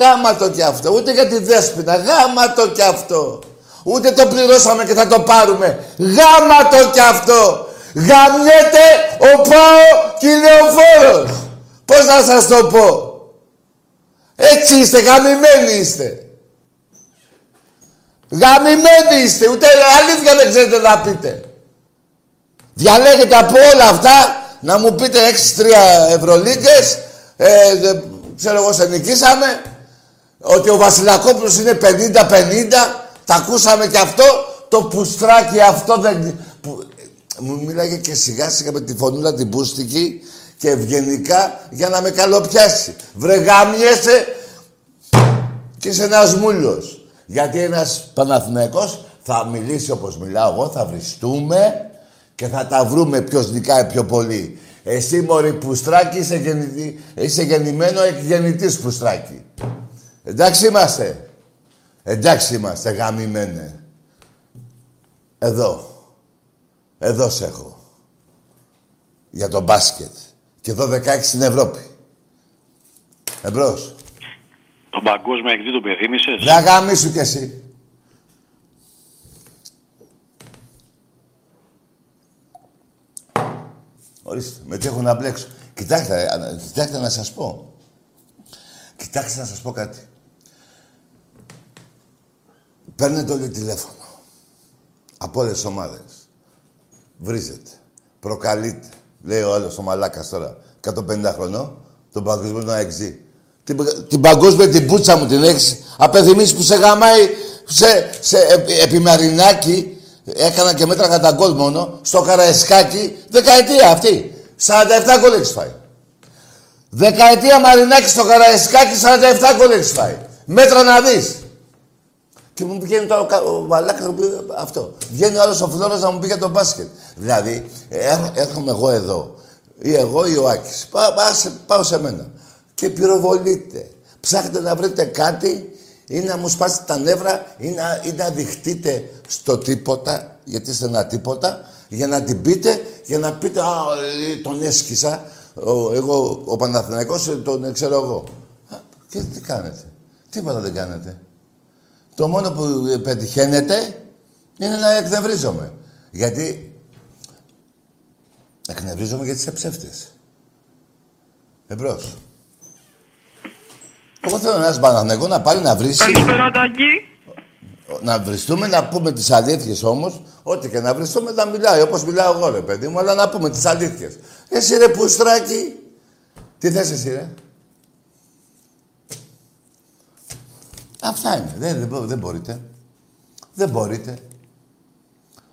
Γάμα το κι αυτό. Ούτε για τη δέσποινα. Γάμα το κι αυτό. Ούτε το πληρώσαμε και θα το πάρουμε. Γάμα το κι αυτό. Γαμιέται ο Πάο και η Λεωφόρος. Πώς να σας το πω. Έτσι είστε, γαμημένοι είστε. Γαμημένοι είστε, ούτε αλήθεια δεν ξέρετε να πείτε. Διαλέγετε από όλα αυτά να μου πείτε 6-3 Ευρωλίγκες, ε, δε- ξέρω εγώ σε νικήσαμε, ότι ο Βασιλακόπουλος είναι 50-50, τα ακούσαμε και αυτό, το πουστράκι αυτό δεν... Που, μου μίλαγε και σιγά σιγά με τη φωνούλα την πούστικη και ευγενικά για να με καλοπιάσει. Βρε γάμιεσαι και είσαι ένας μούλος. Γιατί ένας Παναθηναϊκός θα μιλήσει όπως μιλάω εγώ, θα βριστούμε και θα τα βρούμε ποιος νικάει πιο πολύ. Εσύ μωρή Πουστράκη είσαι, γεννητη... είσαι γεννημένο εκγεννητής Πουστράκη. Εντάξει είμαστε. Εντάξει είμαστε γαμημένε. Εδώ. Εδώ σε έχω. Για το μπάσκετ. Και εδώ 16 στην Ευρώπη. Εμπρός. Τον παγκόσμιο εκδί του πεθύμησες. Δεν γαμίσου κι εσύ. Ορίστε, με τι έχω να μπλέξω. Κοιτάξτε, α, κοιτάξτε να σας πω. Κοιτάξτε να σας πω κάτι. Παίρνετε όλοι τηλέφωνο. Από όλες τις ομάδες. Βρίζετε. Προκαλείτε. Λέει ο άλλος ο μαλάκας τώρα. 150 χρονών. Τον παγκοσμίο να εξή. Την, την παγκόσμια την πούτσα μου την έχεις απεθυμίσει που σε γαμάει σε, σε επι, επιμαρινάκι έκανα και μέτρα κατά γκολ μόνο στο Καραϊσκάκι δεκαετία αυτή 47 γκολ έχεις φάει δεκαετία Μαρινάκη στο Καραϊσκάκι 47 γκολ έχεις φάει μέτρα να δεις και μου βγαίνει τώρα ο κα- ο μαλάκας να μου πει αυτό. Βγαίνει ο άλλος ο Φλόρας να μου πει για το μπάσκετ. Δηλαδή, έρ- έρχομαι εγώ εδώ. Ή εγώ ή ο Άκης. Πά, πά- σε- πάω σε μένα. Και πυροβολείτε. Ψάχνετε να βρείτε κάτι ή να μου σπάσετε τα νεύρα ή να, ή να δειχτείτε στο τίποτα, γιατί είστε ένα τίποτα, για να την πείτε, για να πείτε «Α, ε, τον έσκησα, ο, εγώ, ο Παναθηναϊκός, ε, τον ε, ξέρω εγώ». Α, Και τι κάνετε. Τίποτα δεν κάνετε. Το μόνο που ε, πετυχαίνετε είναι να εκνευρίζομαι. Γιατί εκνευρίζομαι γιατί είσαι ψεύτης. Εμπρός. Εγώ θέλω ένας Παναθηναϊκός να πάρει να βρίσει... Καλησπέρα, Τάκη. Να βριστούμε, να πούμε τις αλήθειες όμως. Ό,τι και να βριστούμε να μιλάει, όπως μιλάω εγώ ρε παιδί μου, αλλά να πούμε τις αλήθειες. Εσύ ρε πουστράκι, τι θες εσύ ρε; Αυτά είναι. Δεν, δεν, μπο- δεν μπορείτε. Δεν μπορείτε.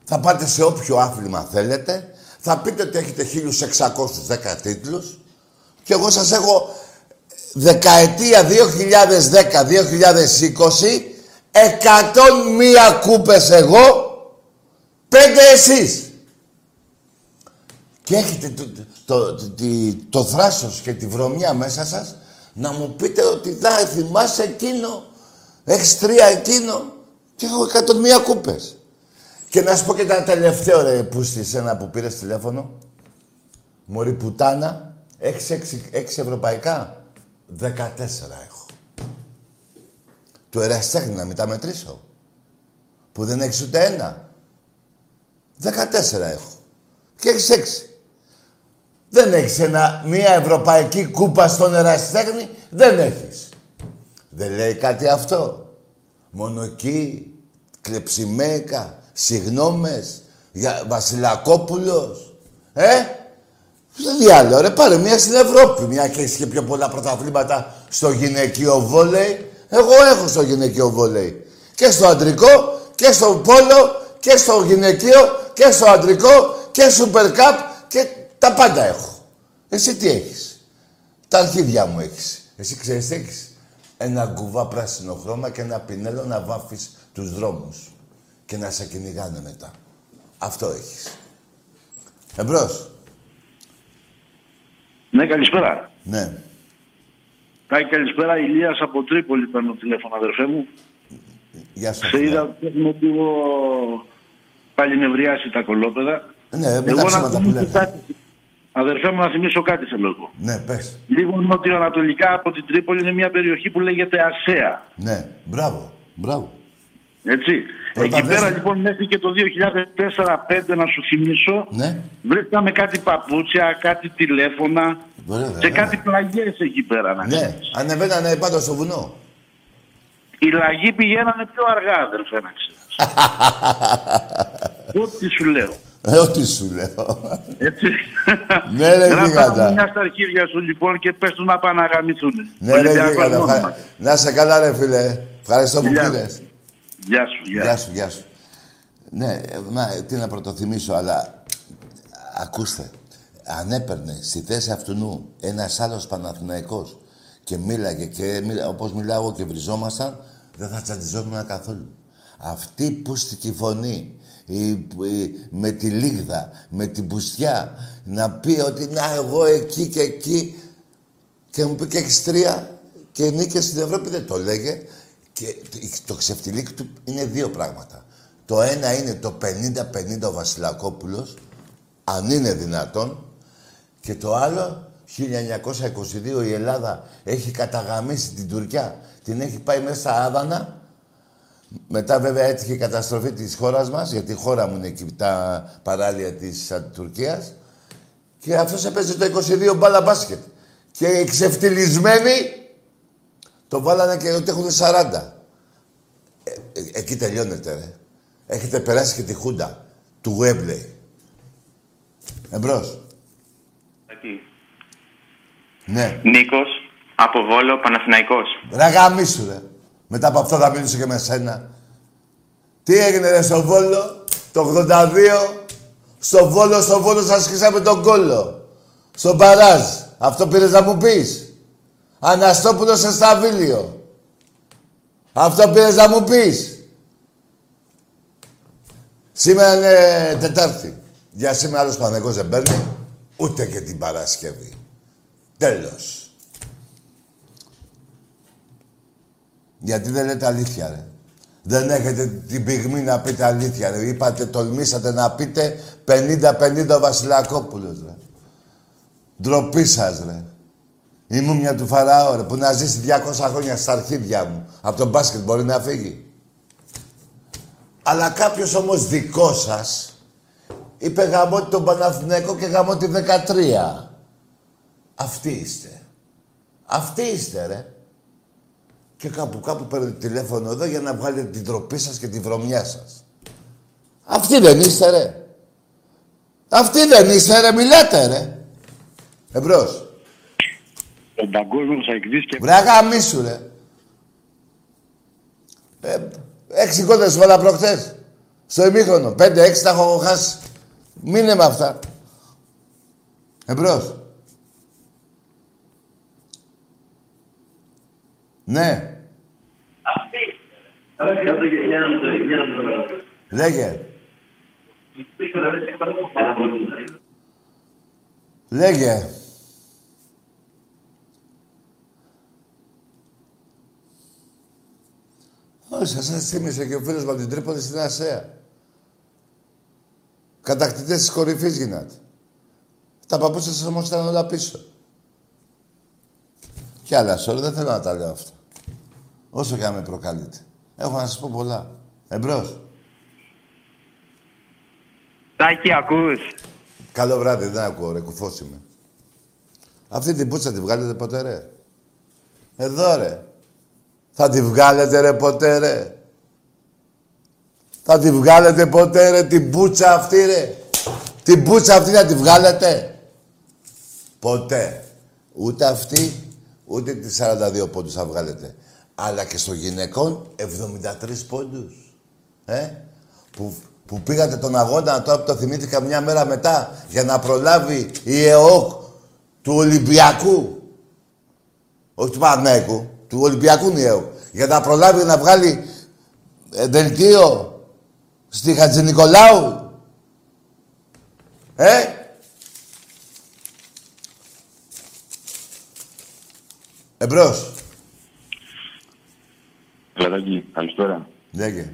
Θα πάτε σε όποιο άθλημα θέλετε. Θα πείτε ότι έχετε 1610 τίτλους. Και εγώ σας έχω δεκαετία 2010-2020 101 κούπες εγώ, πέντε εσείς. Και έχετε το, το, το, το, θράσος και τη βρωμιά μέσα σας να μου πείτε ότι θα θυμάσαι εκείνο, έχεις τρία εκείνο και έχω εκατόν μία κούπες. Και να σου πω και ένα τελευταίο ρε που στη ένα που πήρες τηλέφωνο. Μωρή πουτάνα, έχεις έξι, έξι ευρωπαϊκά; Δεκατέσσερα έχω. Του ερασιτέχνη να μην τα μετρήσω. Που δεν έχεις ούτε ένα. Δεκατέσσερα έχω. Και έχεις έξι. Δεν έχεις ένα, μία ευρωπαϊκή κούπα στον ερασιτέχνη. Δεν έχεις. Δεν λέει κάτι αυτό. Μόνο εκεί, κλεψιμέκα, συγνώμες, για Βασιλακόπουλος. Ε, τι άλλο, ρε, πάρε μία στην Ευρώπη. Μια και έχεις και πιο πολλά πρωταθλήματα στο γυναικείο βόλεϊ. Εγώ έχω στο γυναικείο βόλεϊ. Και στο αντρικό, και στο πόλο, και στο γυναικείο, και στο αντρικό, και Super Cup, και τα πάντα έχω. Εσύ τι έχεις; Τα αρχίδια μου έχεις. Εσύ ξέρεις τι έχεις; Ένα γκουβά πράσινο χρώμα και ένα πινέλο να βάφεις τους δρόμους. Και να σε κυνηγάνε μετά. Αυτό έχεις. Εμπρός. Ναι, καλησπέρα. Ναι. Τάκη, καλησπέρα. Ηλίας από Τρίπολη παίρνω τηλέφωνο, αδερφέ μου. Γεια σας. Σε είδα ότι έχουμε λίγο πάλι νευριάσει τα κολόπεδα. Ναι, με Εγώ τα να ψέματα που θυμίσω λένε. κάτι. Αδερφέ μου, να θυμίσω κάτι θέλω εγώ. Ναι, πες. Λίγο νοτιοανατολικά από την Τρίπολη είναι μια περιοχή που λέγεται Ασέα. Ναι, μπράβο. Μπράβο. Έτσι. Πρώτα Εκεί πέρα δες- λοιπόν μέχρι και το 2004-2005 να σου θυμίσω Ναι. βρίσκαμε κάτι παπούτσια, κάτι τηλέφωνα Βέβαια, και βέβαια. κάτι πλαγιές εκεί πέρα. Να Ναι, ξέρεις. ανεβαίνανε πάντω στο βουνό. Οι λαγοί πηγαίνανε πιο αργά αδερφέ να ξέρεις. Ό,τι σου λέω. Ε, ό,τι σου λέω. Έτσι. Ναι, ρε, Γράφα γίγαντα. μια στα αρχίδια σου λοιπόν και πες τους να πάνε να γαμηθούν. Ναι, ρε, Ολυμπιακός γίγαντα. μόνιμα. Ευχα- Να σε καλά, ρε φίλε. Ευχαριστώ που Γεια. πήρες. Γεια σου, γεια. Γεια σου, γεια σου. Ναι, ε, να, τι να πρωτοθυμίσω, αλλά ακούστε. Αν έπαιρνε στη θέση αυτού νου ένας άλλος Παναθηναϊκός και μίλαγε και μίλα, όπως μιλάω εγώ και βριζόμασταν, δεν θα τσαντιζόμουν καθόλου. Αυτή η πουστική φωνή, η, η- με τη λίγδα, με την πουστιά, να πει ότι να εγώ εκεί και εκεί και μου πει και έχεις τρία και νίκες στην Ευρώπη δεν το λέγε. Και το- το ξεφτιλίκι του είναι δύο πράγματα. Το ένα είναι το 50-50 ο Βασιλακόπουλος, αν είναι δυνατόν. Και το άλλο, 1922 η Ελλάδα έχει καταγαμίσει την Τουρκιά. Την έχει πάει μέσα στα Άδανα. Μετά βέβαια έτυχε η καταστροφή της χώρας μας, γιατί η χώρα μου είναι εκεί τα παράλια της α, Τουρκίας. Και αυτός έπαιζε το 22 μπάλα μπάσκετ. Και οι ξεφτυλισμένοι το βάλανε και ότι έχουν 40. Ε, ε, εκεί τελειώνεται, ρε. Έχετε περάσει και τη χούντα του Γουέμπλεϊ. Εμπρός. Εκεί. Ναι. Νίκος, από Βόλο, Παναθηναϊκός. Ρε γαμίσου, ρε. Μετά από αυτό θα μιλήσω και με σένα. Τι έγινε, ρε, στο Βόλο, το 82. Στο Βόλο, στο Βόλο σας σκίσαμε τον κόλλο. Στο Παράζ. Αυτό πήρες να μου πεις. Αναστόπουλος σε Σταβίλιο. Αυτό πήρες να μου πεις. Σήμερα είναι Τετάρτη. Για σήμερα άλλος Πανεγός δεν παίρνει. Ούτε και την Παρασκευή. Τέλος. Γιατί δεν λέτε αλήθεια, ρε. Δεν έχετε την πυγμή να πείτε αλήθεια, ρε. Είπατε, τολμήσατε να πείτε 50-50 ο Βασιλακόπουλος, ρε. Ντροπή σας, ρε. Η μούμια του Φαραώ, ρε, που να ζήσει 200 χρόνια στα αρχίδια μου. Από τον μπάσκετ μπορεί να φύγει. Αλλά κάποιος όμως δικός σας είπε γαμώ τον Παναθηναϊκό και γαμώ τη 13. Αυτοί είστε. Αυτοί είστε, ρε. Και κάπου κάπου παίρνετε τηλέφωνο εδώ για να βγάλετε την τροπή σας και τη βρωμιά σας. Αυτοί δεν είστε, ρε. Αυτοί δεν είστε, ρε. Μιλάτε, ρε. Εμπρός. Ο παγκόσμιος αεκδής και... Βρε γαμίσου, ρε. Ε, έξι κόντρες βάλα προχτές. Στο ημίχρονο. Πέντε, έξι τα έχω χάσει. Μείνε με αυτά. Εμπρός. Ναι. Λέγε. Λέγε. Όχι, σας θύμισε και ο φίλος μου από την Τρίπολη στην Ασία. Κατακτητές της κορυφής γίνατε. Τα παππούσια σας όμως ήταν όλα πίσω. Κι άλλα σώρο, δεν θέλω να τα λέω αυτά. Όσο και αν με προκαλείτε. Έχω να σας πω πολλά. Εμπρός. Τάκη, ακούς. Καλό βράδυ, δεν ακούω ρε, κουφός είμαι. Αυτή την πούτσα τη βγάλετε ποτέ ρε. Εδώ ρε. Θα τη βγάλετε ρε ποτέ ρε. Θα τη βγάλετε ποτέ ρε την πούτσα αυτή ρε. Την πούτσα αυτή να τη βγάλετε. Ποτέ. Ούτε αυτή, ούτε τις 42 πόντους θα βγάλετε. Αλλά και στο γυναικών 73 πόντους. Ε; Που, που πήγατε τον αγώνα τώρα που το θυμήθηκα μια μέρα μετά για να προλάβει η ΕΟΚ του Ολυμπιακού. Όχι του Παναγικού, του Ολυμπιακού είναι η ΕΟΚ. Για να προλάβει να βγάλει ε, δελτίο στη Χατζηνικολάου. Ε, Εμπρός. Λαδάκι, καλησπέρα. Λέγε.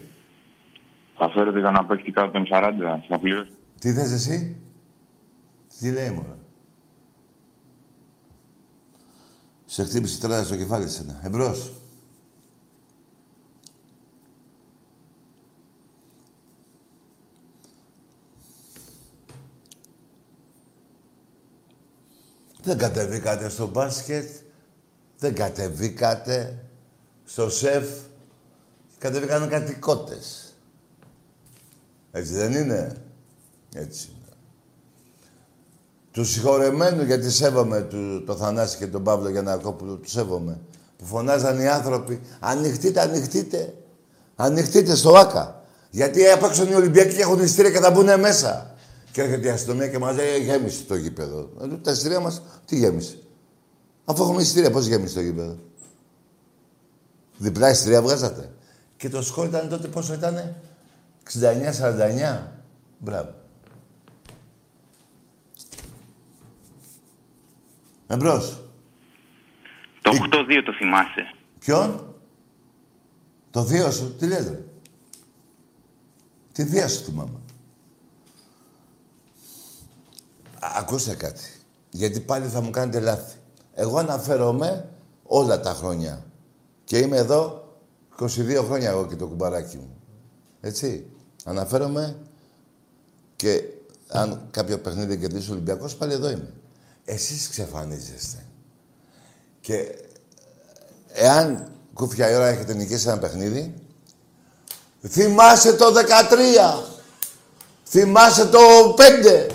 Θα φέρετε κανένα παίκτη κάτω των 40, θα πληρώσω. Τι θες εσύ; Τι λέει μόνο. Σε χτύπησε τώρα στο κεφάλι σένα. Εμπρός. Δεν κατεβήκατε στο μπάσκετ. Δεν κατεβήκατε στο σεφ. Κατεβήκανε κάτι κότες. Έτσι δεν είναι; Έτσι είναι. Τους συγχωρεμένους, γιατί σέβομαι του, το Θανάση και τον Παύλο Γιαννακόπουλο, τους σέβομαι. Που φωνάζαν οι άνθρωποι, ανοιχτείτε, ανοιχτείτε. Ανοιχτείτε στο ΆΚΑ. Γιατί απ' έξω είναι οι Ολυμπιακοί και έχουν ειστήρια και θα μπουν μέσα. Και έρχεται η αστυνομία και μας λέει, γέμισε το γήπεδο. Ε, τα ειστήρια μας, τι γέμισε. Αφού έχουμε ειστήρια, πώς γέμισε το γήπεδο. Διπλά ειστήρια βγάζατε. Και το σκορ ήταν τότε πόσο ήτανε; 69-49. Μπράβο. Εμπρός. Το 8-2 το θυμάσαι. Ποιον; Το θείο σου. Τι λες, ρε. Τη θεία σου θυμάμαι. Α, ακούστε κάτι. Γιατί πάλι θα μου κάνετε λάθη. Εγώ αναφέρομαι όλα τα χρόνια. Και είμαι εδώ 22 χρόνια εγώ και το κουμπαράκι μου. Έτσι. Αναφέρομαι και αν κάποιο παιχνίδι κερδίσει ο Ολυμπιακός, πάλι εδώ είμαι. Εσείς ξεφανίζεστε. Και εάν κούφια η ώρα έχετε νικήσει ένα παιχνίδι, θυμάσαι το 13, θυμάσαι το 5.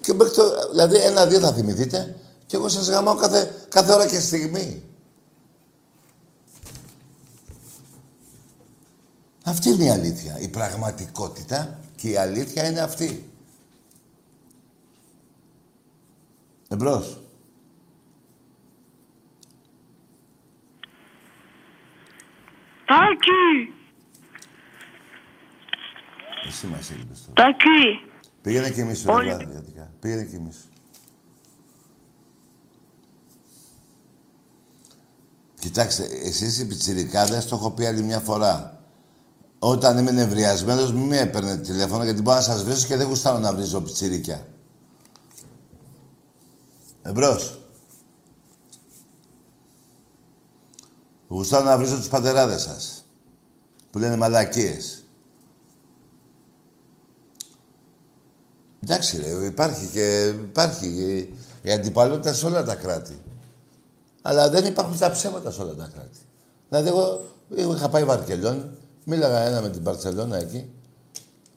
Και μέχρι το, δηλαδή ένα-δύο θα θυμηθείτε και εγώ σας γαμάω κάθε, κάθε ώρα και στιγμή. Αυτή είναι η αλήθεια. Η πραγματικότητα και η αλήθεια είναι αυτή. Εμπρός. Τάκη! Εσύ μας έλειπες τώρα. Τάκη! Πήγαινε και εμείς Όλοι- ρε γιατί Πήγαινε και εμείς. Κοιτάξτε, εσείς οι πιτσιρικάδες, το έχω πει άλλη μια φορά. Όταν είμαι νευριασμένος, μην με έπαιρνε τηλέφωνο, γιατί μπορώ να σας βρίσω και δεν γουστάρω να βρίζω πιτσιρίκια. Εμπρός. Γουστάρω να βρίζω τους πατεράδες σας. Που λένε μαλακίες. Εντάξει ρε, υπάρχει και υπάρχει η αντιπαλότητα σε όλα τα κράτη. Αλλά δεν υπάρχουν τα ψέματα σε όλα τα κράτη. Δηλαδή εγώ, εγώ είχα πάει Βαρκελόνη, μίλαγα ένα με την Παρσελώνα εκεί.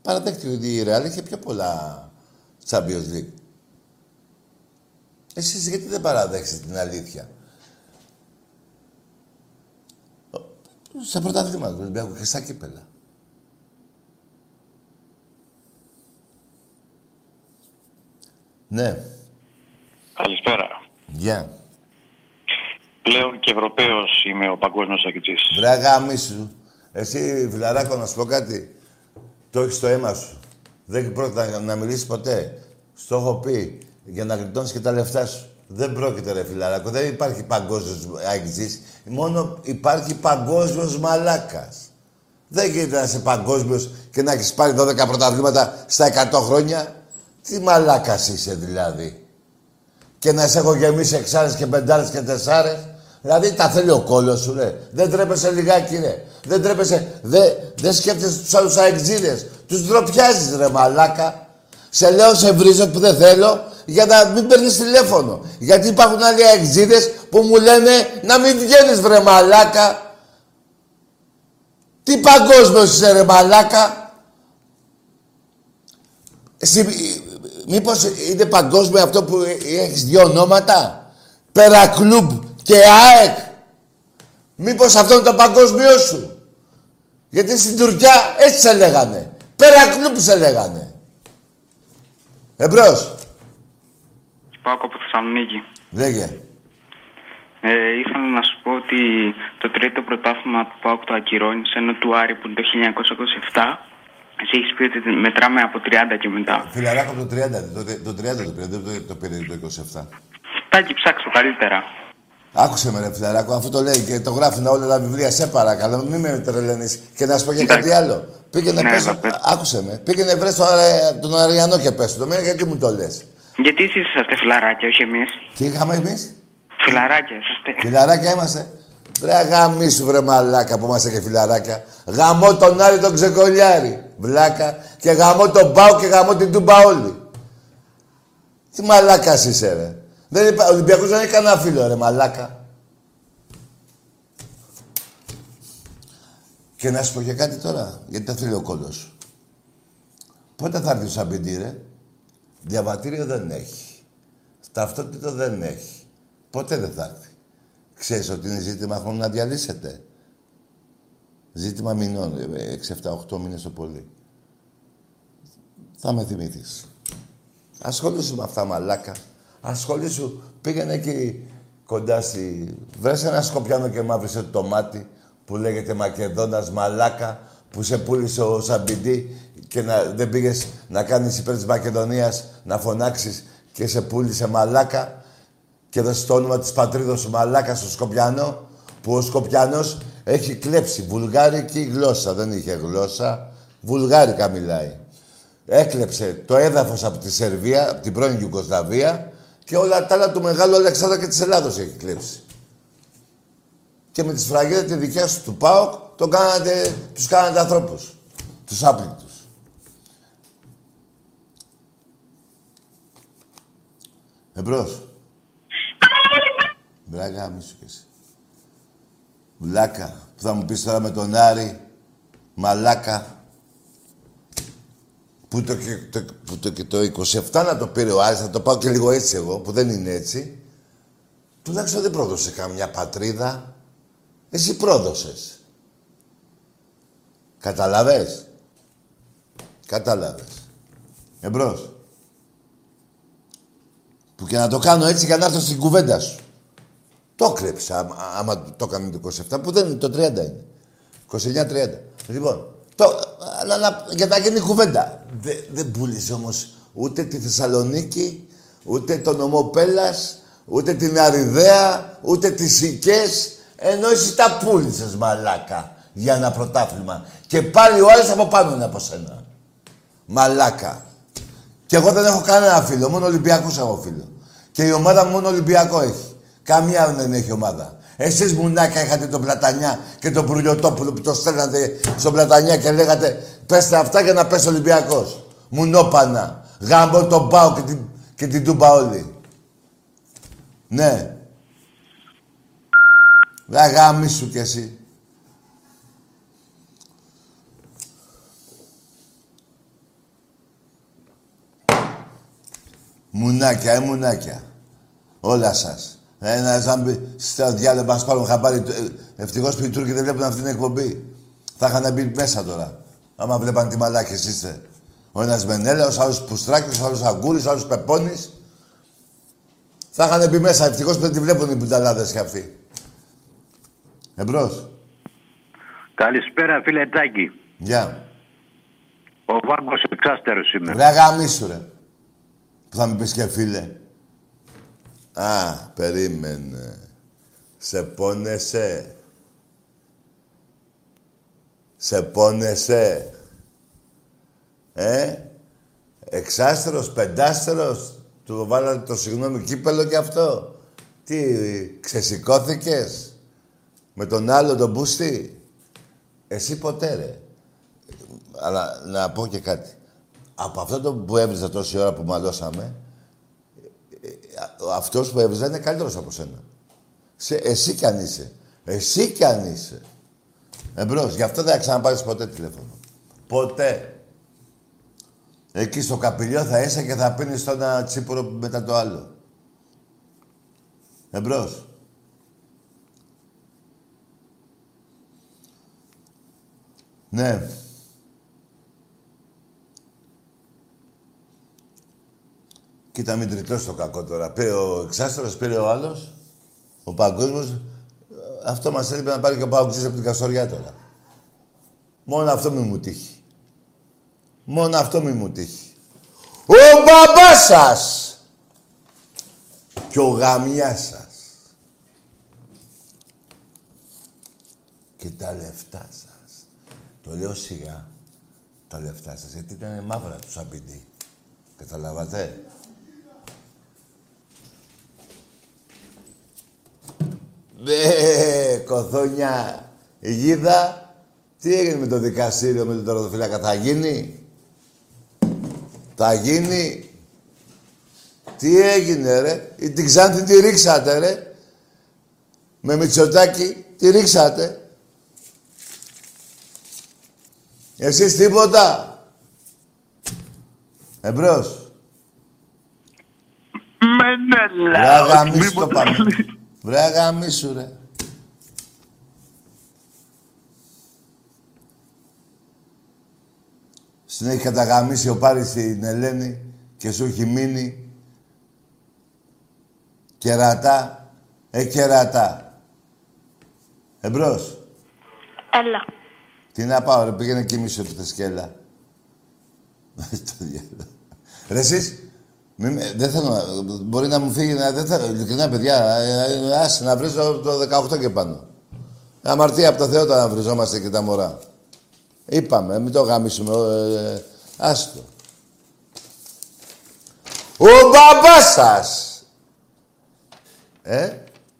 Παραδέχτηκε ότι η Ρεάλ είχε πιο πολλά Champions League. Εσείς γιατί δεν παραδέχεστε την αλήθεια; Στα πρωταθλήματα του Ολυμπιακού και στα κύπελα. Ναι. Καλησπέρα. Γεια. πλέον και Ευρωπαίος είμαι ο παγκόσμιος ακητής. Βρε γάμισου. Εσύ, φιλαράκο, να σου πω κάτι. Το έχεις στο αίμα σου. Δεν πρόκειται να, να μιλήσεις ποτέ. Στο έχω πει. Για να γλιτώνεις και τα λεφτά σου. Δεν πρόκειται, ρε φιλαράκο. Δεν υπάρχει παγκόσμιος αεξή. Μόνο υπάρχει παγκόσμιος μαλάκας. Δεν γίνεται να είσαι παγκόσμιος και να έχεις πάρει 12 πρωταθλήματα στα 100 χρόνια. Τι μαλάκας είσαι δηλαδή. Και να σε έχω γεμίσει εξάρες και πεντάρες και τεσσάρες. Δηλαδή τα θέλει ο κόλλο σου, ρε. Δεν τρέπεσαι λιγάκι, ρε. Δεν τρέπεσαι. Δεν δεν σκέφτεσαι τους άλλους αεξίδες. Τους ντροπιάζεις, ρε μαλάκα. Σε λέω, σε βρίζω που δεν θέλω για να μην παίρνεις τηλέφωνο. Γιατί υπάρχουν άλλοι αεξίδες που μου λένε να μην βγαίνεις, βρε μαλάκα. Τι παγκόσμιο είσαι, ρε μαλάκα. Εσύ, μήπως είναι παγκόσμιο αυτό που έχεις δύο ονόματα; Περακλούμπ και ΑΕΚ. Μήπως αυτό είναι το παγκόσμιο σου; Γιατί στην Τουρκιά έτσι σε λέγανε. Περακλούμπ σε λέγανε. Εμπρός. Πάω από Θεσσαλονίκη. Λέγε. Ε, ήθελα να σου πω ότι το τρίτο πρωτάθλημα του ΠΑΟΚ το ακυρώνεις ενώ του Άρη που είναι το 1927. Εσύ έχεις πει ότι μετράμε από 30 και μετά. Φιλαράκο από το 30, το, το 30 το πήρε, δεν το, το πήρε το 27. Τάκι ψάξω καλύτερα. Άκουσε με ρε φιλαράκο, αφού το λέει και το γράφουν όλα τα βιβλία, σε παρακαλώ, μην με τρελαίνεις. Και να σου πω και κάτι άλλο. Πήγαινε Ναι, πες, θα πες. άκουσε με, πήγαινε βρες το, Αρα- τον Αριανό και πες του. Το μένα γιατί μου το λες. Γιατί εσείς είσαστε φιλαράκια, όχι εμείς. Τι είχαμε εμείς; Φιλαράκια είσαστε. Φιλαράκια είμαστε. Βρε γαμίσου βρε μαλάκα που είμαστε και φιλαράκια. Γαμώ τον Άρη τον ξεκολιάρη. Βλάκα. Και γαμώ τον Πάο και γαμώ την Τούμπα όλη. Τι μαλάκα είσαι ρε. Δεν είπα, ο Ολυμπιακός δεν έχει κανένα φίλο ρε μαλάκα. Και να σου πω και κάτι τώρα, γιατί τα θέλει ο κόλλος σου. Πότε θα έρθει ο Σαμπιντή, ρε; Διαβατήριο δεν έχει. Ταυτότητα δεν έχει. Ποτέ δεν θα έρθει. Ξέρεις ότι είναι ζήτημα χρόνου να διαλύσετε. Ζήτημα μηνών, 6, 7, 8 μήνες το πολύ. Θα με θυμηθείς. Ασχολήσου με αυτά, μαλάκα. Ασχολήσου. Πήγαινε εκεί κοντά στη... Βρες ένα σκοπιάνο και μαύρισε το μάτι που λέγεται Μακεδόνας μαλάκα που σε πούλησε ο Σαμπιντή και να, δεν πήγες να κάνεις υπέρ της Μακεδονίας να φωνάξεις και σε πούλησε μαλάκα και δώσεις το όνομα της πατρίδος σου μαλάκα στο Σκοπιανό που ο Σκοπιανός έχει κλέψει βουλγάρικη γλώσσα. Δεν είχε γλώσσα. Βουλγάρικα μιλάει. Έκλεψε το έδαφος από τη Σερβία, από την πρώην Ιουγκοσλαβία και όλα τα άλλα του Μεγάλου Αλεξάνδρα και της Ελλάδος έχει κλέψει. Και με τη σφραγίδα τη δικιά σου του ΠΑΟΚ το κάνατε, τους κάνατε ανθρώπους. Τους άπλητους. Εμπρός. Μπράγα, μη σου και εσύ. Βλάκα, που θα μου πεις τώρα με τον Άρη, μαλάκα. Που το, και- το, που το, και το 27 να το πήρε ο Άρης, θα το πάω και λίγο έτσι εγώ, που δεν είναι έτσι. Τουλάχιστον δεν πρόδωσε καμιά πατρίδα. Εσύ πρόδωσες. Καταλαβες. Κατάλαβες. Εμπρός. Που και να το κάνω έτσι για να έρθω στην κουβέντα σου. Το κλέψα, άμα, άμα το έκανε το 27, που δεν είναι, το 30 είναι. 29-30. Λοιπόν, το, αλλά, να- για να γίνει κουβέντα. Δε, δεν πούλησε όμως ούτε τη Θεσσαλονίκη, ούτε τον νομό Πέλλας, ούτε την Αριδαία, ούτε τις Σικές, ενώ εσύ τα πούλησες μαλάκα για ένα πρωτάθλημα. Και πάλι ο άλλος από πάνω είναι από σένα. Μαλάκα. Και εγώ δεν έχω κανένα φίλο, μόνο Ολυμπιακούς έχω φίλο. Και η ομάδα μου μόνο Ολυμπιακό έχει. Καμία άλλη δεν έχει ομάδα. Εσείς μουνάκα είχατε τον Πλατανιά και τον Προυλιοτόπουλο που το στέλνατε στον Πλατανιά και λέγατε πέστε αυτά για να πέσει ο Ολυμπιακός. Μουνόπανα. Γάμπο τον Πάο και την, και την Τούμπα όλη. Ναι. Ρε γάμισου κι εσύ. Μουνάκια, ε, μουνάκια. Όλα σας. Ένα ζάμπι στα διάλογα μας πάρουν χαμπάρι. Ευτυχώς που οι Τούρκοι δεν βλέπουν αυτή την εκπομπή. Θα είχαν μπει μέσα τώρα. Άμα βλέπαν τι μαλάκες είστε. Ο ένας Μενέλαος, ο άλλος Πουστράκης, ο άλλος Αγκούρης, ο άλλος Πεπώνης. Θα είχαν μπει μέσα. Ευτυχώς που δεν τη βλέπουν οι μπουνταλάδες κι αυτοί. Εμπρός. Καλησπέρα, φίλε Τάκη. Γεια. Ο Βάγκος εξάστερος είμαι. Ρε αγαμίσου ρε. Που θα μου πεις και φίλε. Α, περίμενε. Σε πόνεσαι. Σε πόνεσαι. Ε, εξάστερος, πεντάστερος. Του βάλατε το συγγνώμη κύπελο κι αυτό. Τι, ξεσηκώθηκες; Με τον άλλο τον μπούστη; Εσύ ποτέ ρε. Αλλά να πω και κάτι. Από αυτό το που έβριζα τόση ώρα που μαλώσαμε, αυτός που έβριζα είναι καλύτερος από σένα. Σε, εσύ κι αν είσαι. Εσύ κι αν είσαι. Εμπρός. Γι' αυτό δεν θα ξαναπάρεις ποτέ τηλέφωνο. Ποτέ. Εκεί στο καπηλιό θα είσαι και θα πίνεις το ένα τσίπουρο μετά το άλλο. Εμπρός. Ναι. Κοίτα μην τριτώσει το κακό τώρα. Πήρε ο εξάστερος, πήρε ο άλλος, ο παγκόσμιος. Αυτό μας έλειπε να πάρει και ο Παγκοσμίος από την Καστοριά τώρα. Μόνο αυτό μη μου τύχει. Μόνο αυτό μη μου τύχει. Ο μπαμπάς σας! Και ο γαμιάς σας. Και τα λεφτά σας. Το λέω σιγά. Τα λεφτά σας, γιατί ήταν μαύρα τους σαμπιντή. Καταλάβατε; Ναι, κοθόνια. Η γίδα, τι έγινε με το δικαστήριο, με τον τερματοφύλακα, θα γίνει; Θα γίνει. Τι έγινε, ρε; Η την Ξάνθη τη ρίξατε, ρε. Με Μητσοτάκη τη ρίξατε. Εσείς τίποτα. Εμπρός. Μενέλα. Βρε αγαμίσου το πάμε. Βρε αγαμίσου, ρε. Στην έχει καταγαμίσει ο Πάρης στην Ελένη και σου έχει μείνει κερατά, ε κερατά. Εμπρός. Έλα. Τι να πάω, ρε, πήγαινε κοιμήσου του θες Το διάλογο. Ρε εσείς, μη με- δεν θέλω να... Μπορεί να μου φύγει, να, δεν θέλω, ειλικρινά, παιδιά, ε, ε, άσε να βρίζω το 18 και πάνω. Αμαρτία από το Θεό τα να βριζόμαστε και τα μωρά. Είπαμε, μην το γαμίσουμε, ε, ε, άστο. Ο μπαμπάς σας! Ε,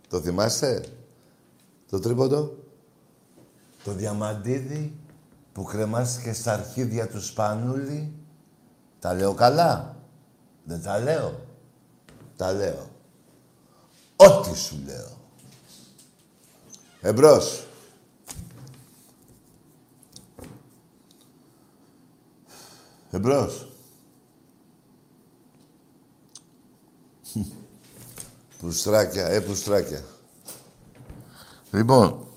το θυμάστε, το τρίποντο; Το διαμαντίδι που κρεμάστηκε στα αρχίδια του Σπανούλη. Τα λέω καλά; Δεν τα λέω. Τα λέω. Ό,τι σου λέω. Εμπρός. Εμπρός. Πουστράκια, ε, πουστράκια. Λοιπόν,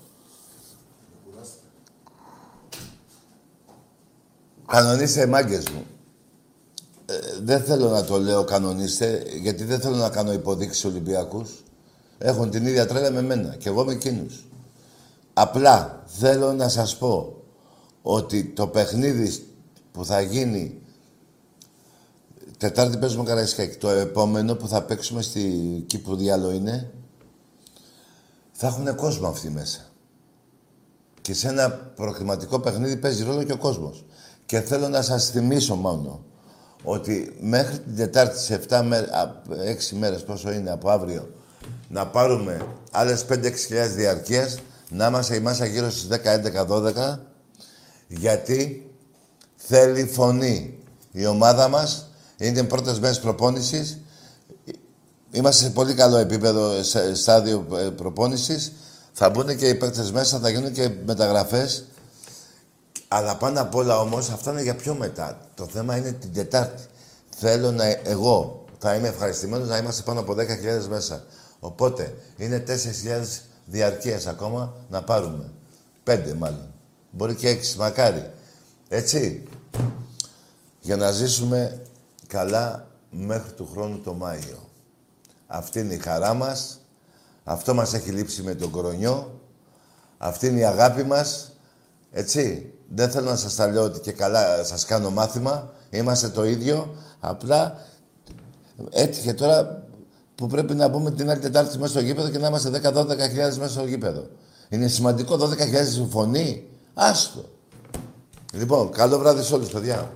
κανονίστε μάγκες μου. Ε, δεν θέλω να το λέω κανονίστε, γιατί δεν θέλω να κάνω υποδείξεις Ολυμπιακούς. Έχουν την ίδια τρέλα με μένα και εγώ με εκείνους. Απλά θέλω να σας πω ότι το παιχνίδι που θα γίνει Τετάρτη παίζουμε Καραϊσκάκη. Το επόμενο που θα παίξουμε στη Κύπρο διάλο είναι θα έχουν κόσμο αυτοί μέσα. Και σε ένα προκριματικό παιχνίδι παίζει ρόλο και ο κόσμος. Και θέλω να σας θυμίσω μόνο ότι μέχρι την Τετάρτη σε 7 μέρες, 6 μέρες πόσο είναι από αύριο, να πάρουμε άλλες 5-6 χιλιάδες διαρκείας, να είμαστε η μάσα γύρω στις 10-11-12, γιατί θέλει φωνή. Η ομάδα μας είναι οι πρώτες μέρες προπόνησης. Είμαστε σε πολύ καλό επίπεδο, σε στάδιο ε, προπόνησης. Θα μπουν και οι παίκτες μέσα, θα γίνουν και μεταγραφές. Αλλά πάνω απ' όλα όμως, αυτά είναι για πιο μετά. Το θέμα είναι την Τετάρτη. Θέλω να, εγώ θα είμαι ευχαριστημένος να είμαστε πάνω από 10.000 μέσα. Οπότε, είναι 4.000 διαρκείας ακόμα να πάρουμε. Πέντε μάλλον. Μπορεί και έξι, μακάρι. Έτσι. Για να ζήσουμε καλά μέχρι του χρόνου το Μάιο. Αυτή είναι η χαρά μας. Αυτό μας έχει λείψει με τον κορονιό. Αυτή είναι η αγάπη μας. Έτσι. Δεν θέλω να σας τα λέω ότι και καλά σας κάνω μάθημα. Είμαστε το ίδιο. Απλά έτυχε τώρα που πρέπει να μπούμε την άλλη Τετάρτη μέσα στο γήπεδο και να είμαστε 10-12 χιλιάδες μέσα στο γήπεδο. Είναι σημαντικό 12 χιλιάδες φωνή. Άστο. Λοιπόν, καλό βράδυ σε όλους, παιδιά.